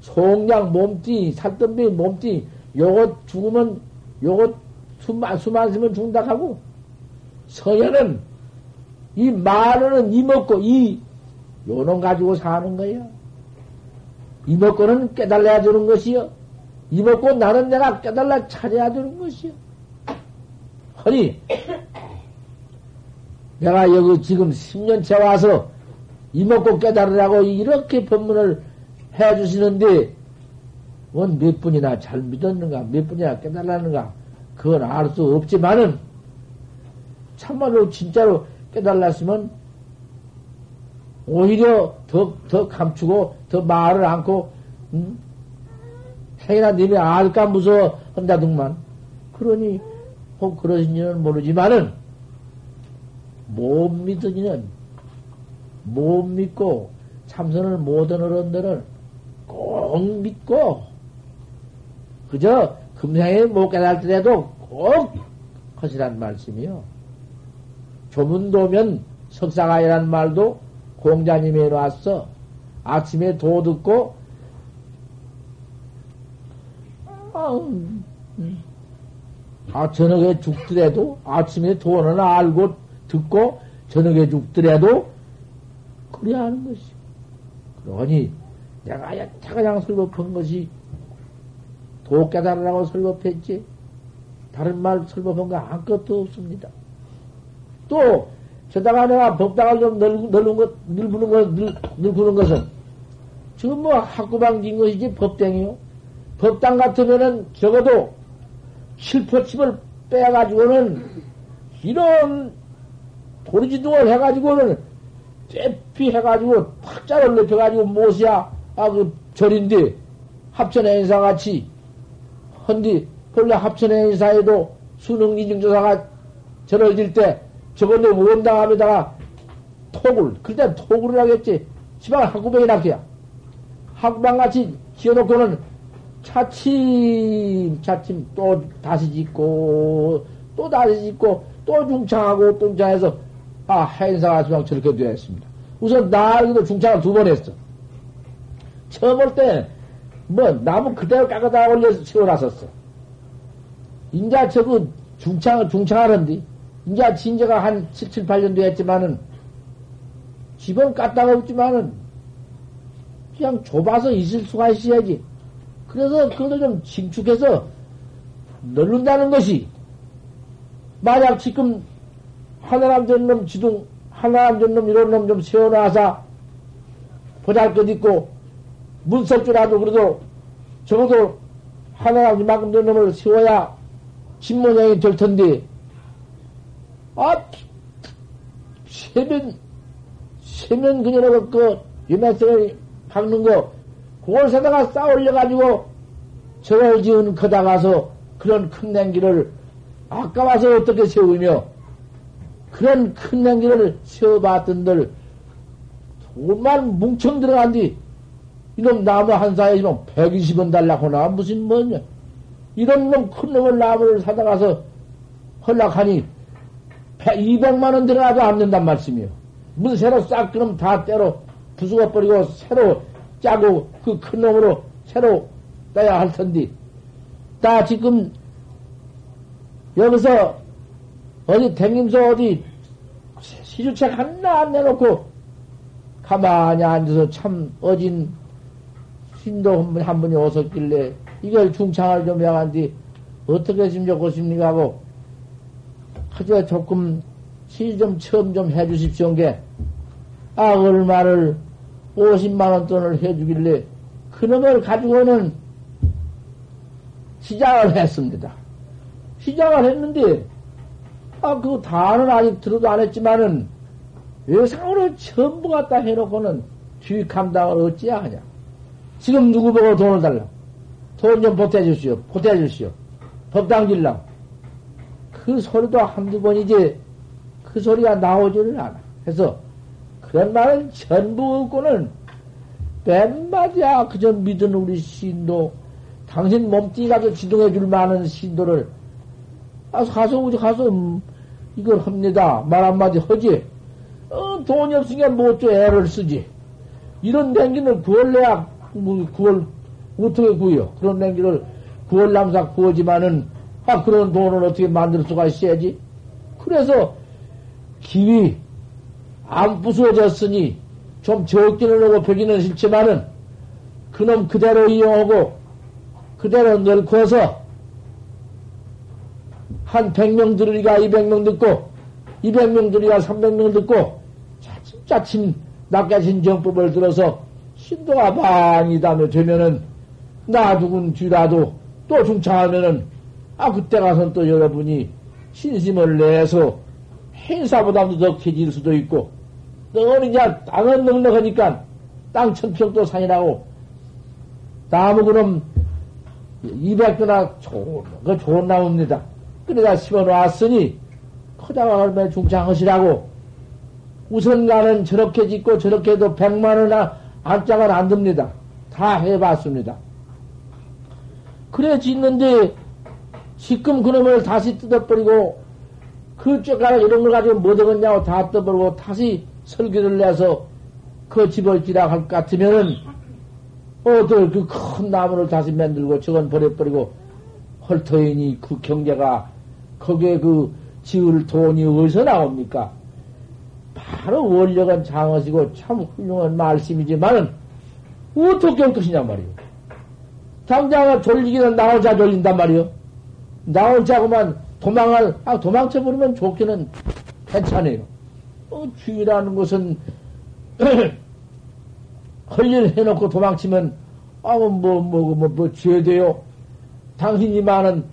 송량 몸뚱 살덤비 몸뚱 요것 죽으면, 요것 수만, 수만 쓰면 죽는다 하고, 서현은 이 말은 이먹고 이 요놈 가지고 사는 거야. 이먹고는 깨달아야 되는 것이요. 이먹고 나는 내가 깨달아 찾아야 되는 것이요. 허니, 내가 여기 지금 10년째 와서 이먹고 깨달으라고 이렇게 법문을 해 주시는데, 뭔몇 분이나 잘 믿었는가, 몇 분이나 깨달았는가, 그건 알 수 없지만은, 참말로 진짜로 깨달았으면, 오히려 더, 더 감추고, 더 말을 않고, 음? 행이나 님이 알까 무서워 한다더만. 그러니, 혹 그러신지는 모르지만은, 못 믿으니는, 못 믿고, 참선을 못한 어른들은 꼭 믿고, 그저 금생에 못 깨달더라도 꼭 하시란 말씀이요. 조문도면 석상아이란 말도 공자님이 해놨어. 아침에 도 듣고, 아, 음, 아, 저녁에 죽더라도 아침에 도는 알고 듣고 저녁에 죽더라도 그래야 하는 것이. 그러니 내가 야차가장 설법한 것이 도 깨달으라고 설법했지. 다른 말 설법한 거 아무것도 없습니다. 또, 저다가 내가 법당을 좀 늙, 늙은 것, 늙는 것, 늙, 늙는 것은, 지금 뭐 학구방진 것이지 법당이요. 법당 같으면은 적어도 칠포칩을 빼가지고는 이런 도리지둥을 해가지고는 떼피 해가지고 탁자를 넓혀가지고 못이야 아그 절인데 합천의 인사같이 헌디 본래 합천의 인사에도 수능인증조사가 절을 질때 저번에 원당함에다가 톡을 그때 톡을 하겠지 지방 학구병이 낙해야 학구방 같이 지어놓고는 차츰 차츰 또 다시 짓고 또 다시 짓고 또 중창하고 또 중창해서 아 행사가 지방 저렇게 되었습니다. 우선 나기도 중창을 두 번 했어. 처음 올 때 뭐 나무 그대로 깎아다 올려서 세워놨었어. 인자 저거 중창 중창하는데 인자 진저가 한 7, 7, 8년 되었지만은 집은 깠다가 없지만은 그냥 좁아서 있을 수가 있어야지. 그래서 그것을 좀 신축해서 넓는다는 것이 만약 지금 하나람 전놈 지둥 하나람 전놈 이런 놈 좀 세워놔서 보잘 것 있고 문설주라도 그래도 적어도 하나람 이만큼 된 놈을 세워야 집 모양이 될 텐데 아 세면 세면 그녀로 그 유명성을 박는 거 그걸 사다가 쌓 올려가지고 저걸 지은 거다 가서 그런 큰 냉기를 아까워서 어떻게 세우며 그런 큰 냉기를 세워봤던들 정말 뭉청 들어간 뒤 이놈 나무 한 사이지만 120원 달라고 나? 무슨 뭐냐? 이런 놈 큰 놈을 나무를 사다 가서 헐락하니 200만 원 들어가도 안 된단 말씀이요. 무슨 새로 싹 그럼 다 때로 부수어 버리고 새로 짜고 그 큰 놈으로 새로 따야 할 텐데 다 지금 여기서 어디 댕김소 어디 시주책 하나 안 내놓고 가만히 앉아서 참 어진 신도 한, 분이 오셨길래 이걸 중창을 좀 해간뒤 어떻게 했으면 좋겠습니까 하고 그저 조금 시좀 처음 좀 해주십시오 게 아, 얼마를 50만원 돈을 해주길래 그놈을 가지고는 시작을 했습니다. 시작을 했는데, 아, 그 다는 아직 들어도 안 했지만은, 외상으로 전부 갖다 해놓고는 뒤 감당을 어찌야 하냐. 지금 누구 보고 돈을 달라. 돈 좀 보태주시오. 보태주시오. 법당질랑. 그 소리도 한두 번이지, 그 소리가 나오지를 않아. 그래서, 그런 말은 전부 없고는, 뺀마디야 그저 믿은 우리 신도, 당신 몸뚱이 가서 지동해 줄 만한 신도를 아, 가서, 우리 가서, 음, 이걸 합니다. 말 한마디 하지. 어, 돈이 없으니까 뭐또 애를 쓰지. 이런 냉기를 구월래야, 뭐, 구월, 어떻게 구해요? 그런 냉기를 구월남사 구하지만은, 아, 그런 돈을 어떻게 만들 수가 있어야지? 그래서, 기위, 안 부수어졌으니, 좀 적기는 하고 벽기는 싫지만은, 그놈 그대로 이용하고, 그대로 늙어서, 한 100명 들으니까 200명 듣고, 200명 들으니까 300명 듣고, 차츰 낚아진 정법을 들어서 신도가 방이다며 되면은, 놔두군 뒤라도 또 중창하면은, 아, 그때 가서는 또 여러분이 신심을 내서 행사보다도 더 커질 수도 있고, 너는 이제 땅은 넉넉하니까 땅 천평도 산이라고, 나무 그럼 200도나 좋은, 그 좋은 나무입니다. 그러다 심어 놨으니, 커다가 얼마나 중창하시라고, 우선가는 저렇게 짓고 저렇게 해도 100만원이나 안짝은 안 듭니다. 다 해봤습니다. 그래 짓는데, 지금 그놈을 다시 뜯어버리고, 그 쫓가락 이런 걸 가지고 뭐 되겠냐고 다 뜯어버리고, 다시 설계를 내서 그 집을 지락 할것 같으면은, 어들 그 큰 나무를 다시 만들고 저건 버려버리고, 헐터이니 그 경제가 거기에 그 지을 돈이 어디서 나옵니까? 바로 원력은 장어시고 참 훌륭한 말씀이지만은 어떻게 할 것이냐 말이오. 당장 졸리기는 나 혼자 졸린단 말이오. 나 혼자고만 도망을, 아, 도망쳐 버리면 좋기는 괜찮아요. 어, 주의라는 것은 헐일 해놓고 도망치면, 아, 뭐, 뭐, 뭐, 뭐, 뭐, 죄돼요. 당신이 많은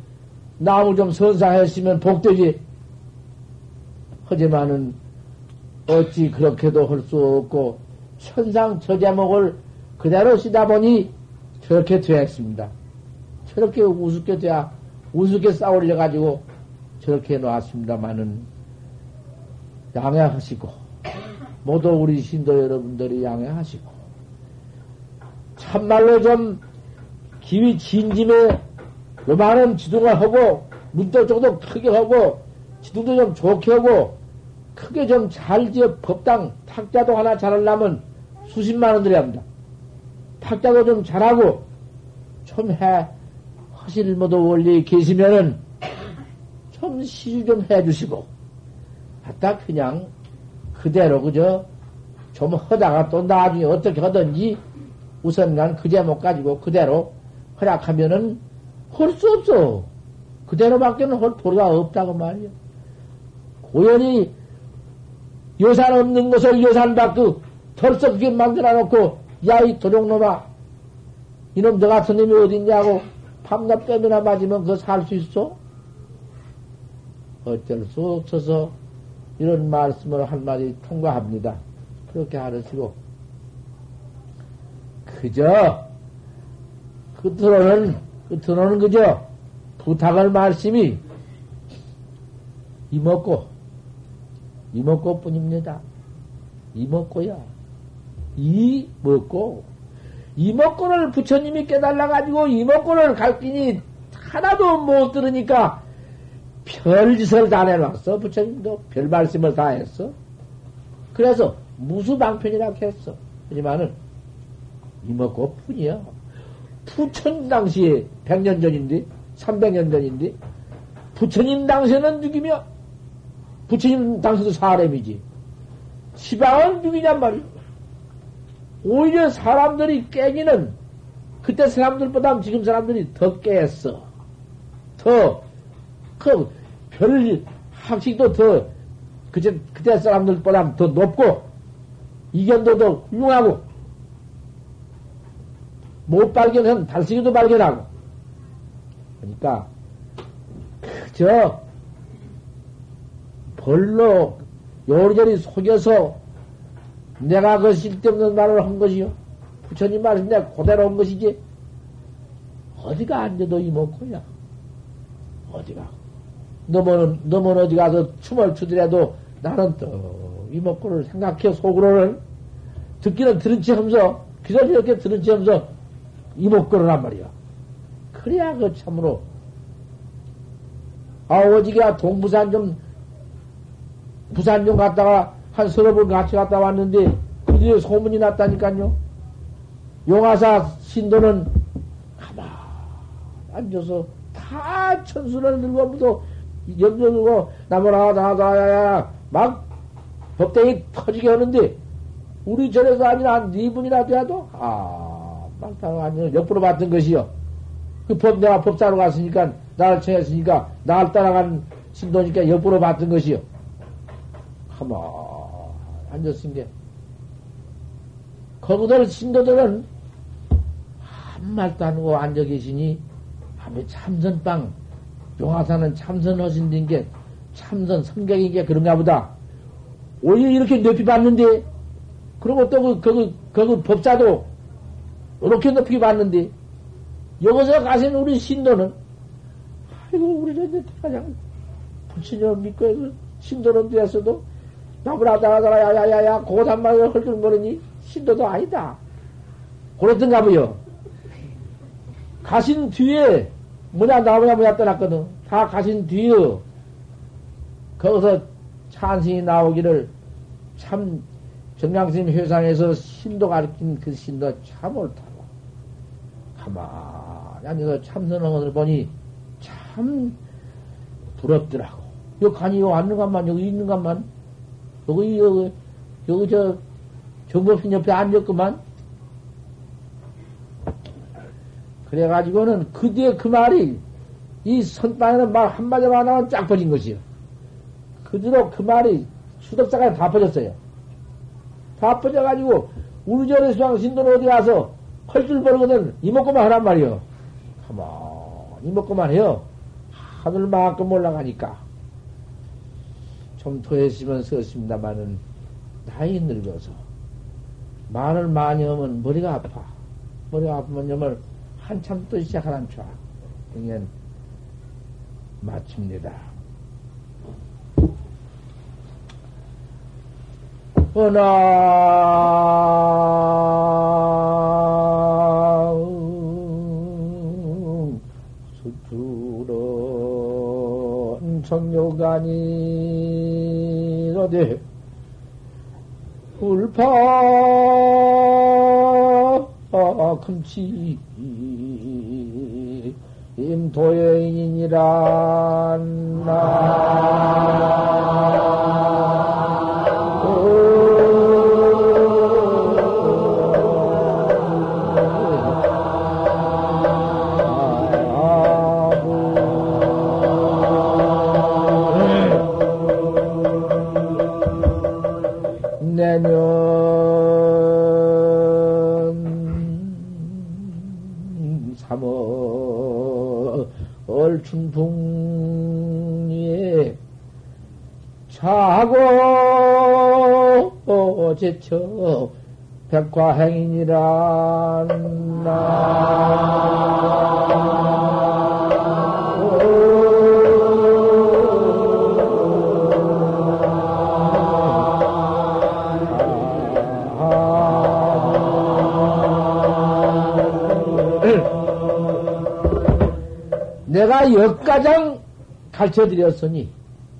나무 좀 선사했으면 복되지. 하지만은 어찌 그렇게도 할 수 없고 천상 저 제목을 그대로 쓰다 보니 저렇게 되었습니다. 저렇게 우습게 돼야 우습게 싸우려 가지고 저렇게 놓았습니다만은 양해하시고 모두 우리 신도 여러분들이 양해하시고 참말로 좀 기위 진짐에 요만한 지둥을 하고, 문도 조금 크게 하고, 지둥도 좀 좋게 하고, 크게 좀 잘 지어 법당 탁자도 하나 잘하려면 수십만 원 들여야 합니다. 탁자도 좀 잘하고, 좀 해, 모두 원리 계시면은, 좀 시주 좀 해주시고, 갖다 그냥 그대로 그저 좀 하다가 또 나중에 어떻게 하든지 우선 간 그 제목 가지고 그대로 허락하면은 할 수 없어. 그대로밖에는 할 도리가 없다고 말이야. 고연히 여산 없는 것을 여산 밖그 털썩 그게 만들어 놓고, 야, 이 도둑놈아, 이놈 너 같은 놈이 어딨냐고, 밤낮 뺨이나 맞으면 그거 살 수 있어? 어쩔 수 없어서 이런 말씀을 한마디 통과합니다. 그렇게 하시고, 그저, 끝으로는 끝으로는 그저 부탁할 말씀이 이먹고, 이먹고 뿐입니다. 이먹고야. 이 먹고. 이먹고를 부처님이 깨달아가지고 이먹고를 갈기니 하나도 못 들으니까 별짓을 다 내놨어. 부처님도 별 말씀을 다 했어. 그래서 무수방편이라고 했어. 하지만은 이먹고 뿐이야. 부처님 당시에 100년 전인데, 300년 전인데, 부처님 당시에는 누기며, 부처님 당시도 사람이지. 시방은 누기냔 말이야. 오히려 사람들이 깨기는, 그때 사람들보다 지금 사람들이 더 깼어. 더, 그, 별, 학식도 더, 그때, 그때 사람들보다 더 높고, 이견도 더 훌륭하고, 못 발견한 달성이도 발견하고. 그러니까, 그저, 벌로 요리저리 속여서 내가 그 쓸데없는 말을 한 것이요. 부처님 말씀 내가 그대로 한 것이지. 어디가 앉아도 이먹고야. 어디가. 너머는, 너머는 어디 가서 춤을 추더라도 나는 또 이먹고를 생각해 속으로는 듣기는 들은 체 하면서, 귀를 이렇게 들은 체 하면서 이목걸으란 말이야. 그래야 그 참으로 아, 어디가 동부산 좀, 부산 좀 갔다가 한 서너 번 같이 갔다 왔는데, 그 뒤에 소문이 났다니까요. 용화사 신도는 가만 앉아서 다 천수를 늙어부터 염려 들고 나무나 나다 야야 막 법대이 터지게 하는데 우리 절에서 아니라 한네 분이나 돼도 아 막 다 완전 옆으로 봤던 것이요. 그 법 내가 법사로 갔으니까 나를 청했으니까 나를 따라간 신도니까 옆으로 봤던 것이요. 가만 앉았은 게 거기들 신도들은 한 말도 안 하고 앉아 계시니 밤에 참선빵 용화사는 참선하신 게 참선 성격인 게 그런가 보다. 오히려 이렇게 높이 봤는데 그리고 또 그, 그, 그, 그 법자도 이렇게 높이 봤는데 여기서 가신 우리 신도는 아이고 우리 저 가장 부처님 믿고 신도는 되었어도 나무라다가다가 야야야야 고단말을 헐렁거리니 신도도 아니다. 그렇던가 보요. 가신 뒤에 뭐냐 나무냐 뭐냐 떠났거든. 다 가신 뒤에 거기서 찬신이 나오기를 참 정량스님 회상에서 신도 가르친 그 신도 참 옳다고. 가만히 앉아서 참선하는 것을 보니 참 부럽더라고. 여기 간이 여기 앉는 것만, 여기 있는 것만, 여기, 여기, 여기 저 정법신 옆에 앉았구만. 그래가지고는 그 뒤에 그 말이 이 선방에는 말 한마디만 하면 쫙 퍼진 것이요. 그대로 그 말이 수덕사가 다 퍼졌어요. 다 퍼져가지고 우리 절의 수왕 신도는 어디 가서 헐줄 버르거든 이먹고만 하란 말이요. 가만 이먹고만 해요. 하늘만큼 올라가니까. 좀 더 했으면 썼습니다마는 나이 늙어서 말을 많이 하면 머리가 아파. 머리가 아프면 정말 한참 또 시작하란 줄. 그냥 마칩니다. 허나 정요간이 어디? 불파. 금치. 임도여인이란 얼 차고 제쳐. 백화행인이란 내가 역가장 가르쳐 드렸으니,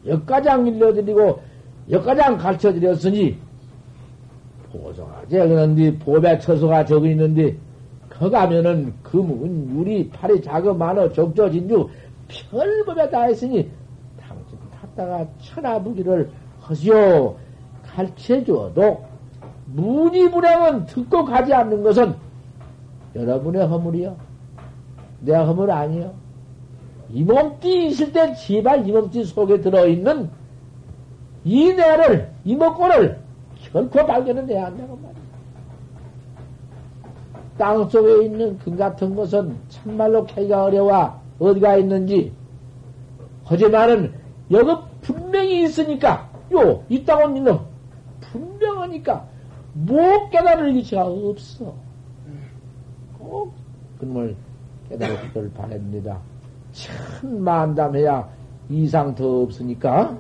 역가장 일러드리고, 역가장 가르쳐 드렸으니, 보소가 적었는데, 보배 처소가 적어 있는데, 거 가면은 금은 유리 팔이 작어 많어 적저진주 별법에 다 했으니 당신 탔다가 천하부기를 하시오. 가르쳐줘도 무지불행은 듣고 가지 않는 것은 여러분의 허물이요. 내 허물 아니요 이 몸띠 있을 때 제발 이 몸띠 속에 들어있는 이 내를, 이 먹고를 결코 발견은 해야 한다고 말이야. 땅 속에 있는 금 같은 것은 참말로 캐기가 어려워. 어디가 있는지. 하지만은, 여기 분명히 있으니까, 요, 있다고 있는, 분명하니까, 못 깨달을 기치가 없어. 꼭, 그놈을 깨달을 바랍니다. 천만담해야 이상 더 없으니까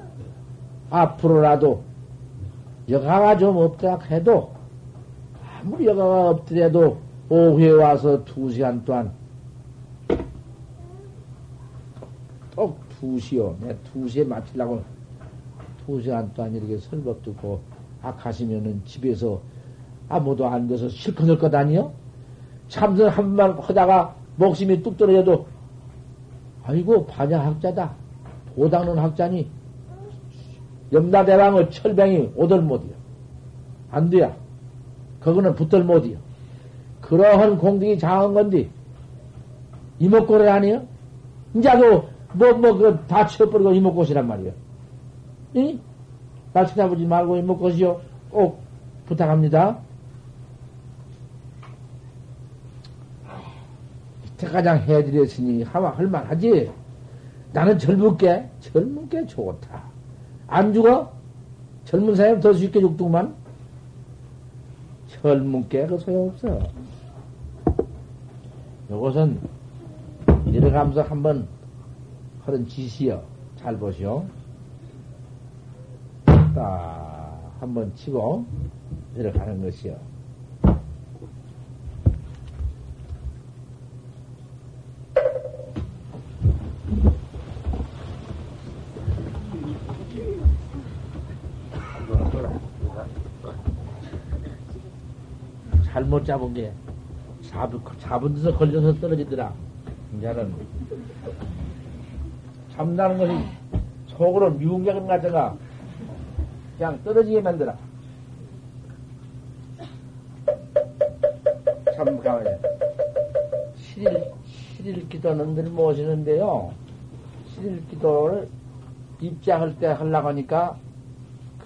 앞으로라도 여가가 좀 없다 해도 아무리 여가가 없더라도 오후에 와서 두 시간 동안 꼭 2시요. 내 2시에 마치려고 2시간 동안 이렇게 설법 듣고 악하시면은 집에서 아무도 안 돼서 실컷 할 것 아니요? 참선 한 번만 하다가 목숨이 뚝 떨어져도 아이고 반야 학자다. 도닦는 학자니 염라대왕의 철병이 오들 못이요. 안 돼야. 그거는 붙들 못이요. 그러한 공덕이 장한 건데 이목고를 아니요? 이제도 뭐, 뭐, 그, 다 치워버리고 이목고시란 말이요. 응? 나 찾아보지 말고 이목고시요. 꼭 부탁합니다. 이때가장 해드렸으니 하마 할만하지. 나는 젊을게, 젊은게 좋다. 안 죽어? 젊은 사람 더 쉽게 죽더만. 젊은게 그 소용없어. 요것은 내려가면서 한번 그런 지시요. 잘 보시오. 딱, 한번 치고, 내려가는 것이요. 잘못 잡은 게, 잡은, 데서 걸려서 떨어지더라. 이제는 잡는다는 것이 속으로 미운격은 같아가 그냥 떨어지게 만들어. 참, 가만히. 실일, 실일 기도는 늘 모시는데요. 실일 기도를 입장할 때 하려고 하니까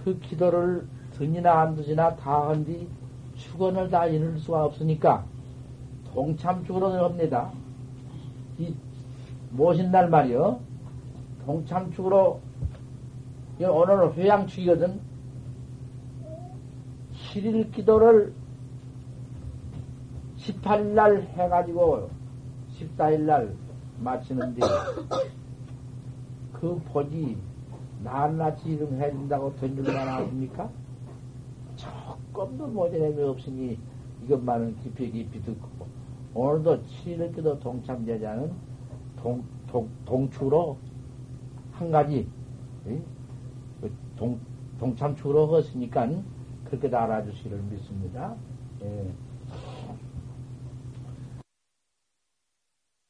그 기도를 등이나 안 드시나 다 한 뒤 축원을 다 이룰 수가 없으니까 동참축으로 합니다. 이 모신 날 말이요. 동참축으로 오늘은 회양축이거든. 7일 기도를 18일 날 해가지고 14일 날 마치는데 그 보지 낱낱이 이름 해준다고 된 줄만 아십니까? 조금도 모자람이 없으니 이것만은 깊이 깊이 듣고 오늘도 7일 기도 동참제자는 동, 동, 동축으로 한 가지 그 동, 동참축으로 했으니까 그렇게 알아주시기를 믿습니다. 예.